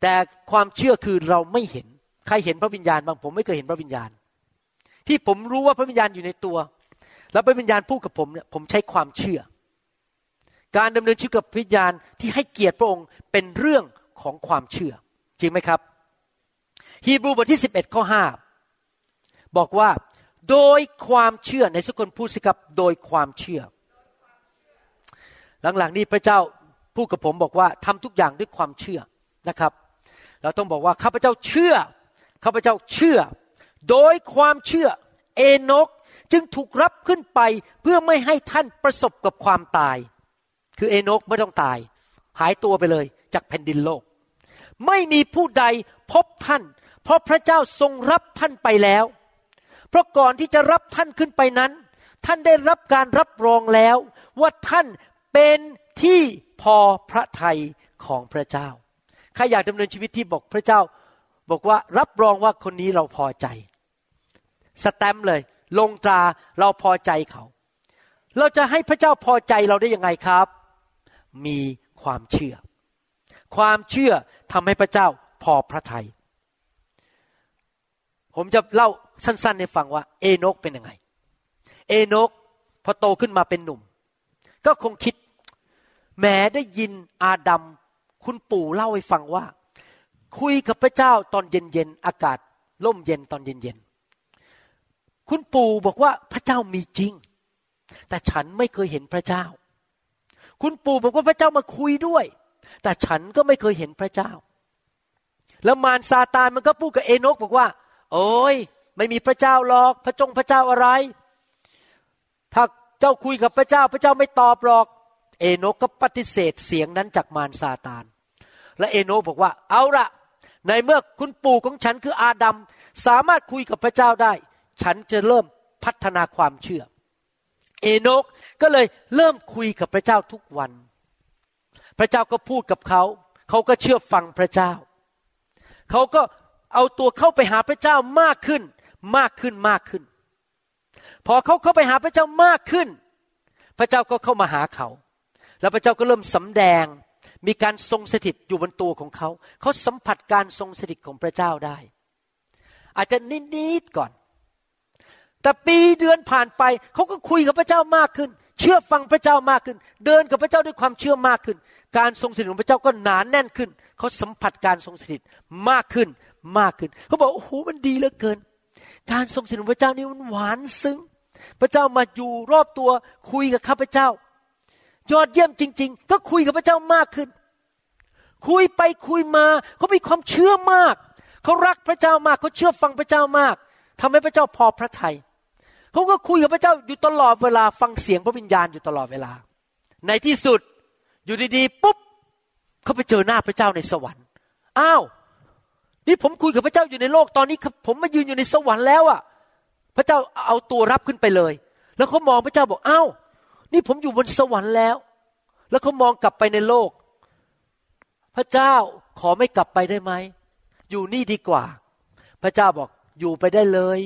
Speaker 2: แต่ความเชื่อคือเราไม่เห็น ใครเห็นพระวิญญาณบางผมไม่เคยเห็นพระวิญญาณ ที่ผมรู้ว่าพระวิญญาณอยู่ในตัว แล้วพระวิญญาณพูดกับผมเนี่ยผมใช้ความเชื่อ การดำเนินชีวิตกับพระวิญญาณที่ให้เกียรติพระองค์เป็นเรื่องของความเชื่อ จริงไหมครับ ฮีบรูบทที่11ข้อ5บอกว่า โดยความเชื่อในสกุลพูดสิครับโดยความเชื่อ หลังๆนี้พระเจ้าพูดกับผมบอกว่าทำทุกอย่างด้วยความเชื่อนะครับ เราต้องบอกว่าข้าพเจ้าเชื่อข้าพเจ้าเชื่อ โดยความเชื่อเอนกจึงถูกรับขึ้นไปเพื่อไม่ให้ท่านประสบกับความตาย คือเอนกไม่ต้องตาย หายตัวไปเลยจากแผ่นดินโลก ไม่มีผู้ใดพบท่าน เพราะพระเจ้าทรงรับท่านไปแล้ว เพราะก่อนที่จะรับท่านขึ้นไปนั้น ท่านได้รับการรับรองแล้ว ว่าท่านเป็นที่พอพระทัยของพระเจ้าใครอยากดำเนินชีวิตที่บอกพระเจ้า บอกว่ารับรองว่าคนนี้เราพอใจ สแตมเลย ลงตราเราพอใจเขา เราจะให้พระเจ้าพอใจเราได้ยังไงครับ มีความเชื่อ ความเชื่อทำให้พระเจ้าพอพระทยัยผมจะเล่าสั้นๆ ให้ฟังว่า เอโนกเป็นยังไง เอโนกพอโตขึ้นมาเป็นหนุ่ม ก็คงคิดแม้ได้ยินอาดัมคุณปู่เล่าให้ฟังว่า คุยกับพระเจ้าตอนเย็นๆ อากาศร่มเย็นตอนเย็นๆ คุณปู่บอกว่าพระเจ้ามีจริง แต่ฉันไม่เคยเห็นพระเจ้า คุณปู่บอกว่าพระเจ้ามาคุยด้วย แต่ฉันก็ไม่เคยเห็นพระเจ้า แล้วมารซาตานมันก็พูดกับเอโนกบอกว่า โอ้ยไม่มีพระเจ้าหรอก พระจงพระเจ้าอะไร ถ้าเจ้าคุยกับพระเจ้า พระเจ้าไม่ตอบหรอก เอโนกก็ปฏิเสธเสียงนั้นจากมารซาตาน และเอโนกบอกว่า เอาละในเมื่อคุณปู่ของฉันคืออาดัมสามารถคุยกับพระเจ้าได้ ฉันจะเริ่มพัฒนาความเชื่อ เอโนกก็เลยเริ่มคุยกับพระเจ้าทุกวัน พระเจ้าก็พูดกับเขา เขาก็เชื่อฟังพระเจ้า เขาก็เอาตัวเข้าไปหาพระเจ้ามากขึ้น มากขึ้นมากขึ้น พอเขาเข้าไปหาพระเจ้ามากขึ้น พระเจ้าก็เข้ามาหาเขา แล้วพระเจ้าก็เริ่มสำแดง มีการทรงสถิตอยู่บนตัวของเขา เขาสัมผัสการทรงสถิตของพระเจ้าได้ อาจจะนิดๆก่อน แต่ปีเดือนผ่านไปเขาก็คุยกับพระเจ้ามากขึ้น เชื่อฟังพระเจ้ามากขึ้น เดินกับพระเจ้าด้วยความเชื่อมากขึ้น การทรงสถิตของพระเจ้าก็หนานแน่นขึ้น เขาสัมผัสการทรงสถิตมากขึ้นมากขึ้น เขาบอกโอ้โหมันดีเหลือเกิน การทรงสถิตของพระเจ้านี่มันหวานซึ้งพระเจ้ามาอยู่รอบตัวคุยกับข้าพเจ้า ยอดเยี่ยมจริง ๆ ก็คุยกับพระเจ้ามากขึ้น คุยไปคุยมา เขามีความเชื่อมาก เขารักพระเจ้ามากเขาเชื่อฟังพระเจ้ามากทำให้พระเจ้าพอพระทยัย เขาก็คุยกับพระเจ้าอยู่ตลอดเวลาฟังเสียงพระวิญญาณอยู่ตลอดเวลา ในที่สุดอยู่ดีๆปุ๊บเขาไปเจอหน้าพระเจ้าในสวรรค์อ้าวนี่ผมคุยกับพระเจ้าอยู่ในโลกตอนนี้ผมมายืนอยู่ในสวรรค์แล้วอะ พระเจ้าเอาตัวรับขึ้นไปเลย แล้วเขามองพระเจ้าบอกอ้าวนี่ผมอยู่บนสวรรค์แล้ว แล้วเขามองกลับไปในโลก พระเจ้าขอไม่กลับไปได้ไหมอยู่นี่ดีกว่า พระเจ้าบอกอยู่ไปได้เลย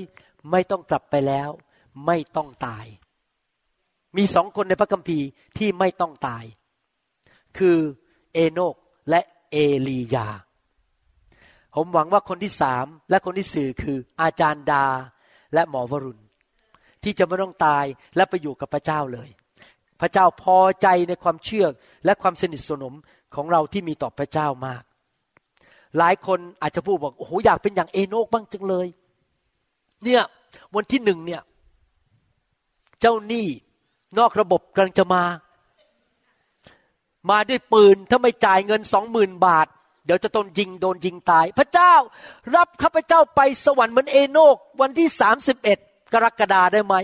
Speaker 2: ไม่ต้องกลับไปแล้ว ไม่ต้องตาย มีสองคนในพระคัมภีร์ที่ไม่ต้องตาย คือเอโนกและเอลียา ผมหวังว่าคนที่สามและคนที่สี่คืออาจารย์ดาและหมอวรุณ ที่จะไม่ต้องตายและไปอยู่กับพระเจ้าเลย พระเจ้าพอใจในความเชื่อและความสนิทสนมของเราที่มีต่อพระเจ้ามาก หลายคนอาจจะพูดบอกโอ้โหอยากเป็นอย่างเอโนกบ้างจังเลย เนี่ยวันที่หนึ่งเนี่ย เจ้าหนี้นอกระบบกำลังจะมา มาด้วยปืนถ้าไม่จ่ายเงินสองหมื่นบาท เดี๋ยวจะโดนยิงโดนยิงตาย พระเจ้ารับข้าพเจ้าไปสวรรค์เหมือนเอโนกวันที่สามสิบเอ็ดกรกฎาได้ไหม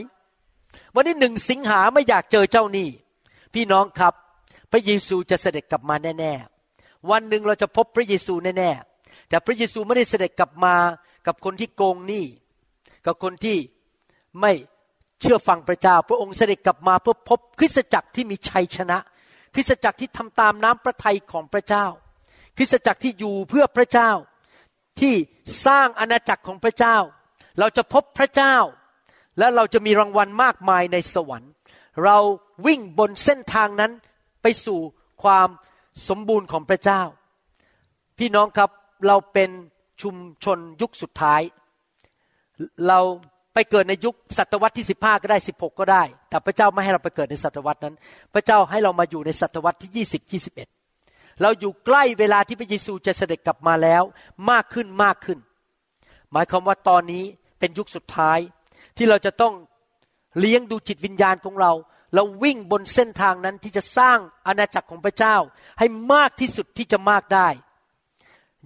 Speaker 2: วันที่หนึ่งสิงหาไม่อยากเจอเจ้าหนี้พี่น้องครับ พระเยซูจะเสด็จกลับมาแน่ๆ วันหนึ่งเราจะพบพระเยซูแน่ๆแต่พระเยซูไม่ได้เสด็จกลับมากับคนที่โกงหนี้ กับคนที่ไม่ เชื่อฟังพระเจ้า พระองค์เสด็จกลับมาเพื่อพบคริสตจักรที่มีชัยชนะ คริสตจักรที่ทำตามน้ำพระทัยของพระเจ้า คริสตจักรที่อยู่เพื่อพระเจ้าที่สร้างอาณาจักรของพระเจ้า เราจะพบพระเจ้า และเราจะมีรางวัลมากมายในสวรรค์ เราวิ่งบนเส้นทางนั้นไปสู่ความสมบูรณ์ของพระเจ้า พี่น้องครับเราเป็นชุมชนยุคสุดท้าย เรา ไปเกิดในยุคศตวรรษที่ 15 ก็ได้ 16 ก็ได้ แต่พระเจ้าไม่ให้เราไปเกิดในศตวรรษนั้น พระเจ้าให้เรามาอยู่ในศตวรรษที่ 20 21 เราอยู่ใกล้เวลาที่พระเยซูจะเสด็จกลับมาแล้วมากขึ้นมากขึ้น หมายความว่าตอนนี้เป็นยุคสุดท้ายที่เราจะต้องเลี้ยงดูจิตวิญญาณของเราเราวิ่งบนเส้นทางนั้นที่จะสร้างอาณาจักรของพระเจ้า ให้มากที่สุดที่จะมากได้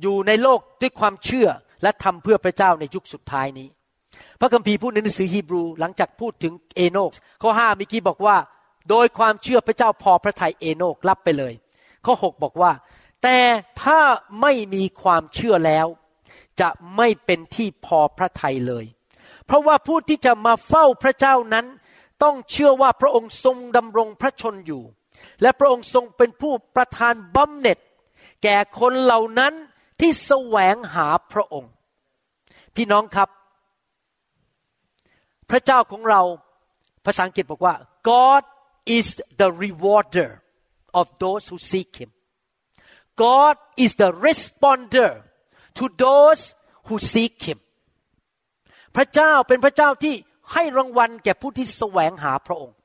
Speaker 2: อยู่ในโลกด้วยความเชื่อและทำเพื่อพระเจ้าในยุคสุดท้ายนี้ พระคัมภีร์พูดในหนังสือฮีบรูหลังจากพูดถึงเอโนกข้อห้ามิกี้บอกว่า โดยความเชื่อพระเจ้าพอพระทัยเอโนกรับไปเลย ข้อหกบอกว่า แต่ถ้าไม่มีความเชื่อแล้ว จะไม่เป็นที่พอพระทัยเลย เพราะว่าผู้ที่จะมาเฝ้าพระเจ้านั้น ต้องเชื่อว่าพระองค์ทรงดำรงพระชนอยู่ และพระองค์ทรงเป็นผู้ประทานบำเหน็จ แก่คนเหล่านั้นที่แสวงหาพระองค์ พี่น้องครับ พระเจ้าของเราภาษาอังกฤษบอกว่า God is the rewarder of those who seek Him God is the responder to those who seek Him พระเจ้าเป็นพระเจ้าที่ให้รางวัลแก่ผู้ที่แสวงหาพระองค์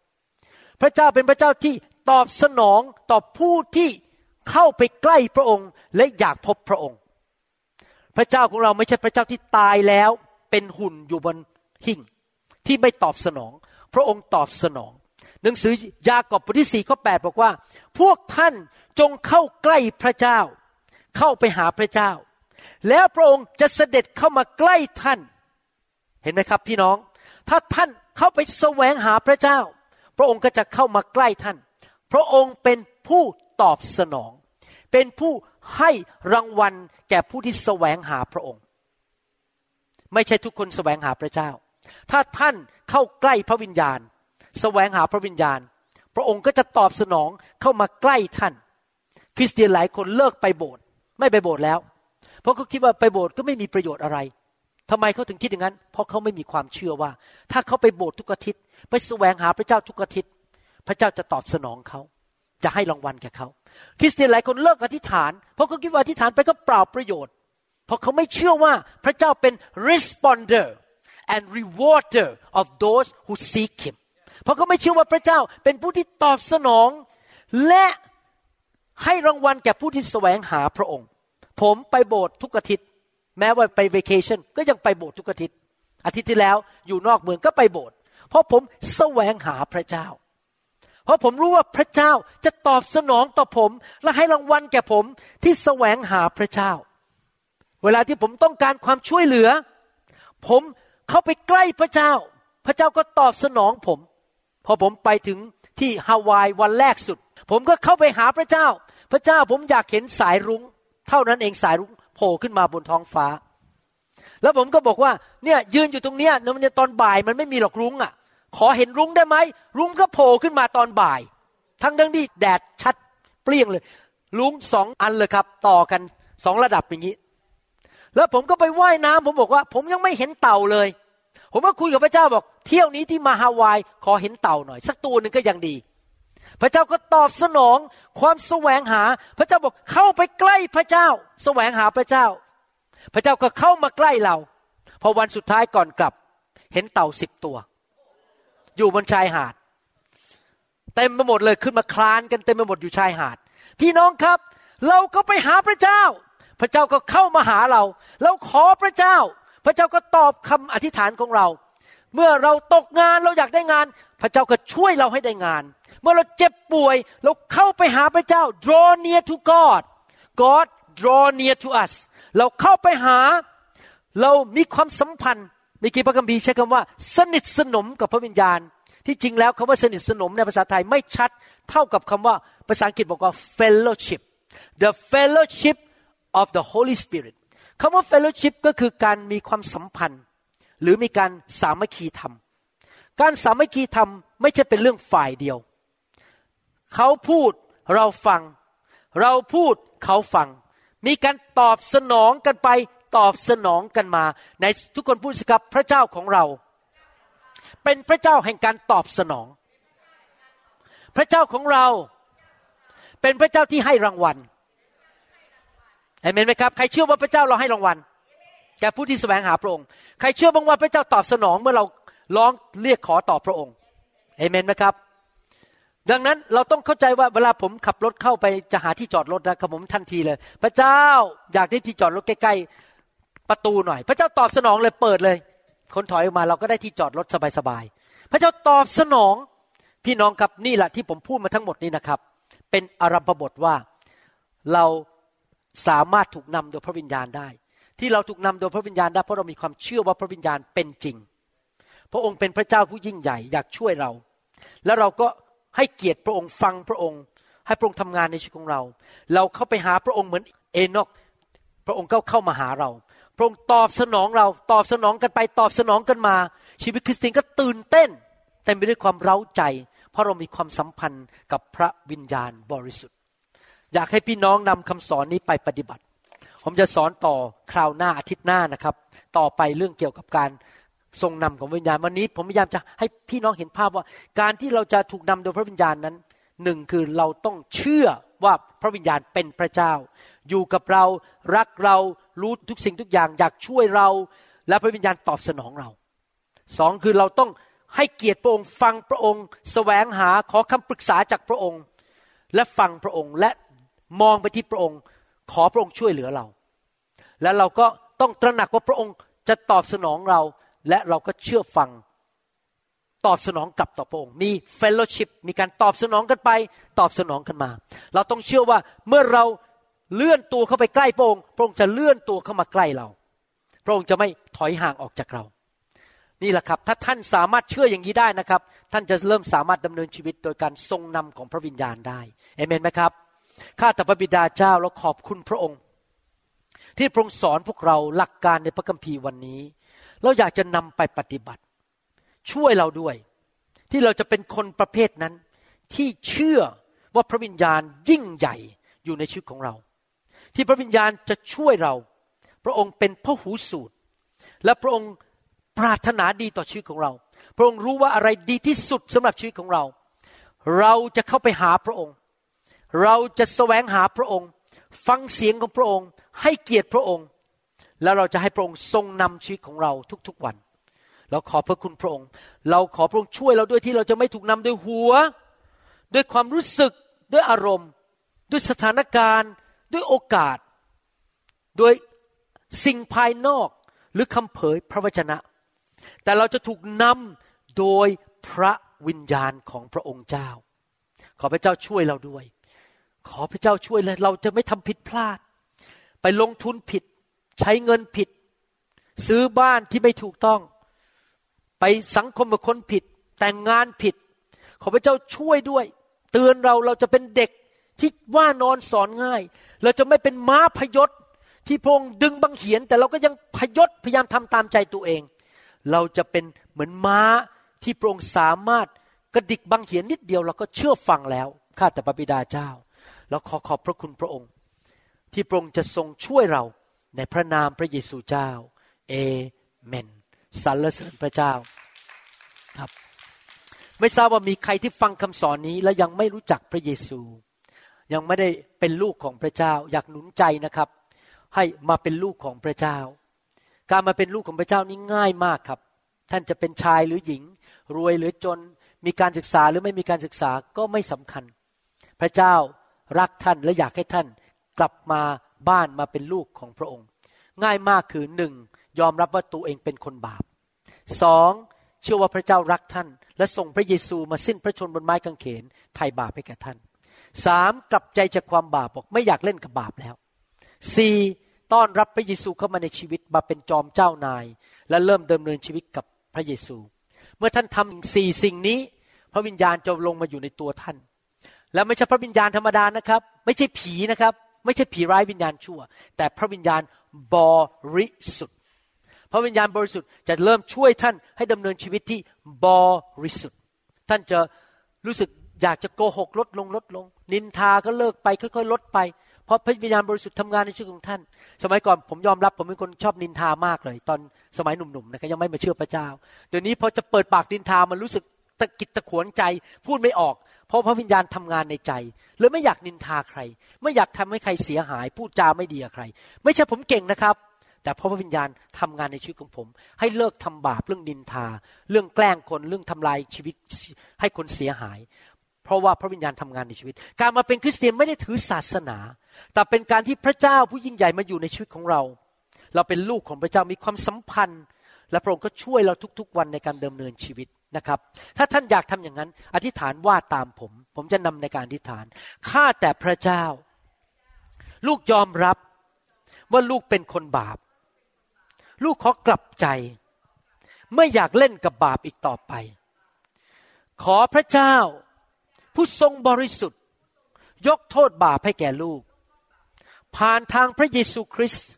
Speaker 2: พระเจ้าเป็นพระเจ้าที่ตอบสนองต่อผู้ที่เข้าไปใกล้พระองค์และอยากพบพระองค์ พระเจ้าของเราไม่ใช่พระเจ้าที่ตายแล้วเป็นหุ่นอยู่บนหิ่ง ที่ไม่ตอบสนอง พระองค์ตอบสนอง หนังสือยากอบบทที่สี่ข้อแปดบอกว่า พวกท่านจงเข้าใกล้พระเจ้า เข้าไปหาพระเจ้า แล้วพระองค์จะเสด็จเข้ามาใกล้ท่าน เห็นไหมครับพี่น้อง ถ้าท่านเข้าไปแสวงหาพระเจ้า พระองค์ก็จะเข้ามาใกล้ท่าน พระองค์เป็นผู้ตอบสนอง เป็นผู้ให้รางวัลแก่ผู้ที่แสวงหาพระองค์ ไม่ใช่ทุกคนแสวงหาพระเจ้า ถ้าท่านเข้าใกล้พระวิญญาณ แสวงหาพระวิญญาณ พระองค์ก็จะตอบสนองเข้ามาใกล้ท่าน คริสเตียนหลายคนเลิกไปโบสถ์ไม่ไปโบสถ์แล้ว เพราะเขาคิดว่าไปโบสถ์ก็ไม่มีประโยชน์อะไรทำไมเขาถึงคิดอย่างนั้น เพราะเขาไม่มีความเชื่อว่า ถ้าเขาไปโบสถ์ทุกอาทิตย์ไปแสวงหาพระเจ้าทุกอาทิตย์ พระเจ้าจะตอบสนองเขาจะให้รางวัลแก่เขา คริสเตียนหลายคนเลิกอธิษฐาน เพราะเขาคิดว่าอธิษฐานไปก็เปล่าประโยชน์ เพราะเขาไม่เชื่อว่าพระเจ้าเป็น responder and rewarder of those who seek him เพราะเขาไม่เชื่อว่าพระเจ้าเป็นผู้ที่ตอบสนอง และให้รางวัลแก่ผู้ที่แสวงหาพระองค์ ผมไปโบสถ์ทุกอาทิตย์ แม้ว่าไปเวกชันก็ยังไปโบสถ์ทุกอาทิตย์ อาทิตย์ที่แล้วอยู่นอกเมืองก็ไปโบสถ์เพราะผมแสวงหาพระเจ้า เพราะผมรู้ว่าพระเจ้าจะตอบสนองต่อผม และให้รางวัลแก่ผมที่แสวงหาพระเจ้า เวลาที่ผมต้องการความช่วยเหลือ ผม เข้าไปใกล้พระเจ้า พระเจ้าก็ตอบสนองผม พอผมไปถึงที่ฮาวายวันแรกสุด ผมก็เข้าไปหาพระเจ้า พระเจ้าผมอยากเห็นสายรุง้ง เท่านั้นเองสายรุ้งโผล่ขึ้นมาบนท้องฟ้า แล้วผมก็บอกว่าเนี่ยยืนอยู่ตรงเนี้ยในตอนบ่ายมันไม่มีหรอกรุ้งอะ ขอเห็นรุ้งได้ไหมรุ้งก็โผล่ขึ้นมาตอนบ่าย ทั้งดังที่แดดชัดเปรี้ยงเลย รุ้งสองอันเลยครับ ต่อกันสองระดับอย่างนี้ แล้วผมก็ไปไว่ายน้ำผมบอกว่า ผมยังไม่เห็นเต่าเลย ผมก็คุยกับพระเจ้าบอก เที่ยวนี้ที่มาฮาวายขอเห็นเต่าหน่อย สักตัวหนึ่งก็ยังดี พระเจ้าก็ตอบสนองความแสวงหา พระเจ้าบอกเข้าไปใกล้พระเจ้า แสวงหาพระเจ้า พระเจ้าก็เข้ามาใกล้เราพอวันสุดท้ายก่อนกลับ เห็นเต่าสิบตัว อยู่บนชายหาดเต็มไปหมดเลยขึ้นมาคลานกันเต็มไปหมดอยู่ชายหาด พี่น้องครับ เราก็ไปหาพระเจ้า พระเจ้าก็เข้ามาหาเราแล้วขอพระเจ้า พระเจ้าก็ตอบคำอธิษฐานของเรา เมื่อเราตกงานเราอยากได้งาน พระเจ้าก็ช่วยเราให้ได้งาน เมื่อเราเจ็บป่วย เราเข้าไปหาพระเจ้า draw near to God God draw near to us เราเข้าไปหา เรามีความสัมพันธ์มีกี่พระคัมภีร์ใช้คำว่า สนิทสนมกับพระวิญญาณ ที่จริงแล้วคำว่าสนิทสนมในภาษาไทยไม่ชัด เท่ากับคำว่าภาษาอังกฤษบอกว่า fellowship the fellowship of the Holy Spirit คำว่า fellowship ก็คือการมีความสัมพันธ์ หรือมีการสามัคคีธรรม การสามัคคีธรรมไม่ใช่เป็นเรื่องฝ่ายเดียว เขาพูดเราฟัง เราพูดเขาฟัง มีการตอบสนองกันไปตอบสนองกันมา ในทุกคนพูดสิครับพระเจ้าของเรา เป็นพระเจ้าแห่งการตอบสนอง พระเจ้าของเรา เป็นพระเจ้าที่ให้รางวัล เห็นไหมครับ ใครเชื่อว่าพระเจ้าเราให้รางวัลแก่ผู้ที่แสวงหาพระองค์ ใครเชื่อบ้างว่าพระเจ้าตอบสนองเมื่อเราร้องเรียกขอต่อพระองค์เอเมนไหมครับ ดังนั้นเราต้องเข้าใจว่าเวลาผมขับรถเข้าไปจะหาที่จอดรถนะครับผมทันทีเลย พระเจ้าอยากได้ที่จอดรถใกล้ๆประตูหน่อย พระเจ้าตอบสนองเลยเปิดเลย คนถอยออกมาเราก็ได้ที่จอดรถสบายๆพระเจ้าตอบสนองพี่น้องครับนี่แหละที่ผมพูดมาทั้งหมดนี้นะครับ เป็นอารัมพบทว่าเรา สามารถถูกนำโดยพระวิญญาณได้ ที่เราถูกนำโดยพระวิญญาณได้เพราะเรามีความเชื่อว่าพระวิญญาณเป็นจริง พระองค์เป็นพระเจ้าผู้ยิ่งใหญ่อยากช่วยเรา แล้วเราก็ให้เกียรติพระองค์ฟังพระองค์ ให้พระองค์ทำงานในชีวิตของเรา เราเข้าไปหาพระองค์เหมือนเอนอกพระองค์ก็เข้ามาหาเรา พระองค์ตอบสนองเราตอบสนองกันไปตอบสนองกันมา ชีวิตคริสเตียนก็ตื่นเต้นแต่ไม่ด้วยความเร้าใจ เพราะเรามีความสัมพันธ์กับพระวิญญาณบริสุทธิ์ อยากให้พี่น้องนำคำสอนนี้ไปปฏิบัติ ผมจะสอนต่อคราวหน้าอาทิตย์หน้านะครับ ต่อไปเรื่องเกี่ยวกับการทรงนำของวิญญาณวันนี้ ผมพยายามจะให้พี่น้องเห็นภาพว่า การที่เราจะถูกนำโดยพระวิญญาณนั้นหนึ่งคือเราต้องเชื่อว่าพระวิญญาณเป็นพระเจ้า อยู่กับเรารักเรารู้ทุกสิ่งทุกอย่าง อยากช่วยเรา และพระวิญญาณตอบสนองเราสองคือเราต้องให้เกียรติพระองค์ ฟังพระองค์สแสวงหาขอคำปรึกษาจากพระองค์ และฟังพระองค์และ มองไปที่พระองค์ ขอพระองค์ช่วยเหลือเรา และเราก็ต้องตระหนักว่าพระองค์จะตอบสนองเรา และเราก็เชื่อฟัง ตอบสนองกลับต่อพระองค์ มี fellowship มีการตอบสนองกันไป ตอบสนองกันมา เราต้องเชื่อว่าเมื่อเราเลื่อนตัวเข้าไปใกล้พระองค์ พระองค์จะเลื่อนตัวเข้ามาใกล้เรา พระองค์จะไม่ถอยห่างออกจากเรา นี่แหละครับ ถ้าท่านสามารถเชื่ออย่างนี้ได้นะครับ ท่านจะเริ่มสามารถดำเนินชีวิตโดยการทรงนำของพระวิญญาณได้เอเมนไหมครับ ข้าแต่พระบิดาเจ้าเราขอบคุณพระองค์ ที่พระองค์สอนพวกเราหลักการในพระคัมภีร์วันนี้ เราอยากจะนำไปปฏิบัติ ช่วยเราด้วย ที่เราจะเป็นคนประเภทนั้น ที่เชื่อว่าพระวิญญาณยิ่งใหญ่อยู่ในชีวิตของเรา ที่พระวิญญาณจะช่วยเรา พระองค์เป็นพระหูสูตร และพระองค์ปรารถนาดีต่อชีวิตของเรา พระองค์รู้ว่าอะไรดีที่สุดสำหรับชีวิตของเรา เราจะเข้าไปหาพระองค์ เราจะแสวงหาพระองค์ ฟังเสียงของพระองค์ ให้เกียรติพระองค์ แล้วเราจะให้พระองค์ทรงนำชีวิตของเราทุกๆวัน เราขอพระคุณพระองค์ เราขอพระองค์ช่วยเราด้วยที่เราจะไม่ถูกนำด้วยหัว ด้วยความรู้สึกด้วยอารมณ์ ด้วยสถานการณ์ ด้วยโอกาสโดยสิ่งภายนอกหรือคำเผยพระวจนะ แต่เราจะถูกนำโดยพระวิญญาณของพระองค์เจ้า ขอพระเจ้าช่วยเราด้วย ขอพระเจ้าช่วยเลยเราจะไม่ทำผิดพลาด ไปลงทุนผิด ใช้เงินผิด ซื้อบ้านที่ไม่ถูกต้อง ไปสังคมกับคนผิด แต่งงานผิด ขอพระเจ้าช่วยด้วย เตือนเราเราจะเป็นเด็กที่ว่านอนสอนง่าย เราจะไม่เป็นม้าพยศที่พงดึงบังเหียน แต่เราก็ยังพยศพยายามทำตามใจตัวเอง เราจะเป็นเหมือนม้าที่พระองค์สามารถกระดิกบังเหียนนิดเดียวเราก็เชื่อฟังแล้วข้าแต่พระบิดาเจ้า เราขอขอบพระคุณพระองค์ ที่พระองค์จะทรงช่วยเราในพระนามพระเยซูเจ้า เอเมนสรรเสริญพระเจ้าครับ ไม่ทราบว่ามีใครที่ฟังคำสอนนี้แล้วยังไม่รู้จักพระเยซู ยังไม่ได้เป็นลูกของพระเจ้า อยากหนุนใจนะครับ ให้มาเป็นลูกของพระเจ้า การมาเป็นลูกของพระเจ้านี่ง่ายมากครับ ท่านจะเป็นชายหรือหญิง รวยหรือจน มีการศึกษาหรือไม่มีการศึกษาก็ไม่สำคัญ พระเจ้า รักท่านและอยากให้ท่านกลับมาบ้านมาเป็นลูกของพระองค์ ง่ายมากคือหนึ่งยอมรับว่าตัวเองเป็นคนบาปสองเชื่อว่าพระเจ้ารักท่าน และส่งพระเยซูมาสิ้นพระชนบนไม้กางเขนไถ่บาปให้แก่ท่านสามกลับใจจากความบาปบอกไม่อยากเล่นกับบาปแล้วสี่ต้อนรับพระเยซูเข้ามาในชีวิตมาเป็นจอมเจ้านาย และเริ่มดำเนินชีวิตกับพระเยซู เมื่อท่านทำสี่สิ่งนี้ พระวิญญาณจะลงมาอยู่ในตัวท่าน และไม่ใช่พระวิญญาณธรรมดานะครับ ไม่ใช่ผีนะครับ ไม่ใช่ผีร้ายวิญญาณชั่ว แต่พระวิญญาณบริสุทธิ์ พระวิญญาณบริสุทธิ์จะเริ่มช่วยท่านให้ดำเนินชีวิตที่บริสุทธิ์ ท่านจะรู้สึกอยากจะโกหกลดลงลดลง นินทาก็เลิกไปค่อยๆ ลดไป เพราะพระวิญญาณบริสุทธิ์ทำงานในชีวิตของท่าน สมัยก่อนผมยอมรับผมเป็นคนชอบนินทามากเลย ตอนสมัยหนุ่มๆนะครับยังไม่มาเชื่อพระเจ้า เดี๋ยวนี้พอจะเปิดปากนินทามันรู้สึกตะกิดตะขวนใจ พูดไม่ออก เพราะพระวิญญาณทำงานในใจเลยไม่อยากนินทาใคร ไม่อยากทำให้ใครเสียหาย พูดจาไม่ดีกับใคร ไม่ใช่ผมเก่งนะครับ แต่เพราะพระวิญญาณทำงานในชีวิตของผม ให้เลิกทำบาปเรื่องนินทา เรื่องแกล้งคนเรื่องทำลายชีวิตให้คนเสียหาย เพราะว่าพระวิญญาณทำงานในชีวิต การมาเป็นคริสเตียนไม่ได้ถือศาสนา แต่เป็นการที่พระเจ้าผู้ยิ่งใหญ่มาอยู่ในชีวิตของเรา เราเป็นลูกของพระเจ้ามีความสัมพันธ์ และพระองค์ก็ช่วยเราทุกๆวันในการดำเนินชีวิต นะครับ ถ้าท่านอยากทำอย่างนั้น อธิษฐานว่าตามผม ผมจะนำในการอธิษฐาน ข้าแต่พระเจ้า ลูกยอมรับว่าลูกเป็นคนบาป ลูกขอกลับใจ ไม่อยากเล่นกับบาปอีกต่อไป ขอพระเจ้า ผู้ทรงบริสุทธิ์ ยกโทษบาปให้แก่ลูก ผ่านทางพระเยซูคริสต์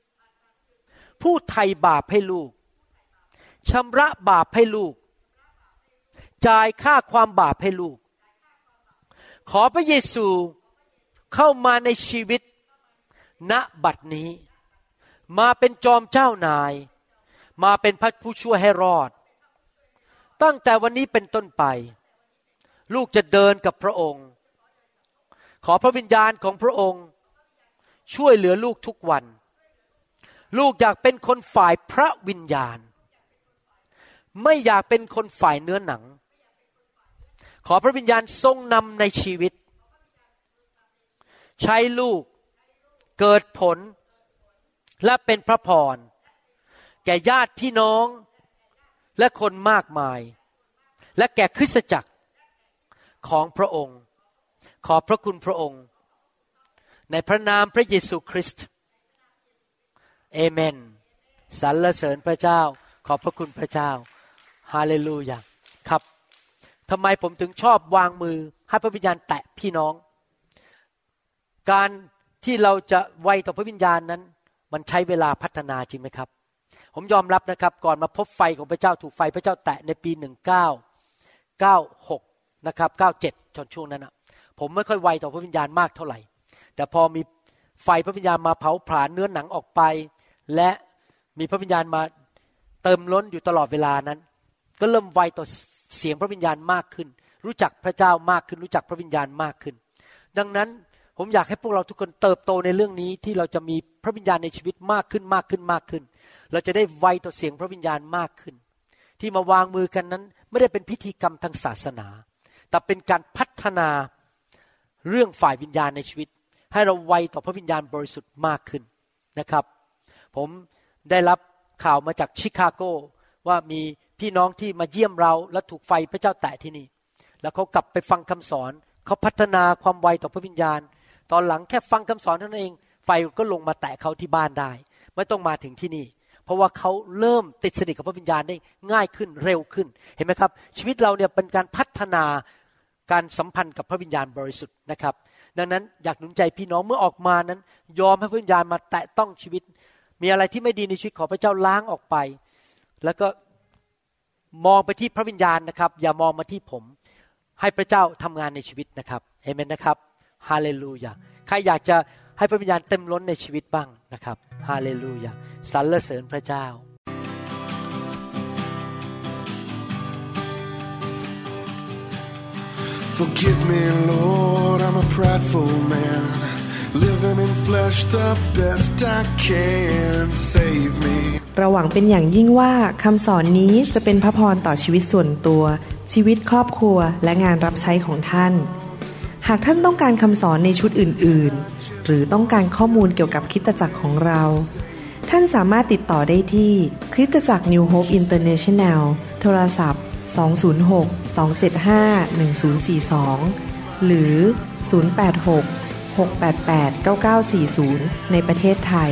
Speaker 2: ผู้ไถ่บาปให้ลูกชำระบาปให้ลูก จ่ายค่าความบาปให้ลูก ขอพระเยซูเข้ามาในชีวิต ณบัดนี้ มาเป็นจอมเจ้านาย มาเป็นพระผู้ช่วยให้รอด ตั้งแต่วันนี้เป็นต้นไป ลูกจะเดินกับพระองค์ ขอพระวิญญาณของพระองค์ ช่วยเหลือลูกทุกวัน ลูกอยากเป็นคนฝ่ายพระวิญญาณ ไม่อยากเป็นคนฝ่ายเนื้อหนัง ขอพระวิญญาณทรงนำในชีวิต ใช้ลูกเกิดผลและเป็นพระพร แก่ญาติพี่น้องและคนมากมาย และแก่คริสตจักรของพระองค์ ขอพระคุณพระองค์ ในพระนามพระเยซูคริสต์เอเมนสรรเสริญพระเจ้า ขอบพระคุณพระเจ้า ฮาเลลูยา ทำไมผมถึงชอบวางมือให้พระวิญญาณแตะพี่น้อง การที่เราจะไวต่อพระวิญญาณนั้น มันใช้เวลาพัฒนาจริงไหมครับ ผมยอมรับนะครับ ก่อนมาพบไฟของพระเจ้าถูกไฟพระเจ้าแตะในปีหนึ่งเก้าเก้าหกนะครับเก้าเจ็ดจนช่วงนั้นนะผมไม่ค่อยไวต่อพระวิญญาณมากเท่าไหร่ แต่พอมีไฟพระวิญญาณมาเผาผลาญเนื้อหนังออกไป และมีพระวิญญาณมาเติมล้นอยู่ตลอดเวลานั้น ก็เริ่มไวต่อ เสียงพระวิญญาณมากขึ้น รู้จักพระเจ้ามากขึ้น รู้จักพระวิญญาณมากขึ้น ดังนั้นผมอยากให้พวกเราทุกคนเติบโตในเรื่องนี้ที่เราจะมีพระวิญญาณในชีวิตมากขึ้นมากขึ้นมากขึ้น เราจะได้ไวต่อเสียงพระวิญญาณมากขึ้น ที่มาวางมือกันนั้นไม่ได้เป็นพิธีกรรมทางศาสนา แต่เป็นการพัฒนาเรื่องฝ่ายวิญญาณในชีวิต ให้เราไวต่อพระวิญญาณบริสุทธิ์มากขึ้นนะครับ ผมได้รับข่าวมาจากชิคาโกว่ามี พี่น้องที่มาเยี่ยมเราและถูกไฟพระเจ้าแตะที่นี่ แล้วเขากลับไปฟังคำสอน เขาพัฒนาความไวต่อพระวิญญาณ ตอนหลังแค่ฟังคำสอนเท่านั้นเอง ไฟก็ลงมาแตะเขาที่บ้านได้ ไม่ต้องมาถึงที่นี่ เพราะว่าเขาเริ่มติดสนิทกับพระวิญญาณได้ง่ายขึ้นเร็วขึ้นเห็นไหมครับ ชีวิตเราเนี่ยเป็นการพัฒนาการสัมพันธ์กับพระวิญญาณบริสุทธิ์นะครับ ดังนั้นอยากหนุนใจพี่น้องเมื่อออกมานั้น ยอมให้พระวิญญาณมาแตะต้องชีวิต มีอะไรที่ไม่ดีในชีวิตขอพระเจ้าล้างออกไป แล้วก็ มองไปที่พระวิญญาณนะครับ อย่ามองมาที่ผม ให้พระเจ้าทำงานในชีวิตนะครับเอเมนนะครับฮาเลลูยาใครอยากจะให้พระวิญญาณเต็มล้นในชีวิตบ้างนะครับฮาเลลูยาสรรเสริญพระเจ้า Forgive me, Lord, I'm a prideful man. Living in flesh the best I can. Save me. เราหวังเป็นอย่างยิ่งว่าคำสอนนี้จะเป็นพระพรต่อชีวิตส่วนตัว ชีวิตครอบครัวและงานรับใช้ของท่าน
Speaker 1: หากท่านต้องการคำสอนในชุดอื่น ๆ หรือต้องการข้อมูลเกี่ยวกับคริสตจักรของเรา ท่านสามารถติดต่อได้ที่คริสตจักร New Hope International โทรศัพท์ 206 275 1042 หรือ 086 688 9940 ในประเทศไทย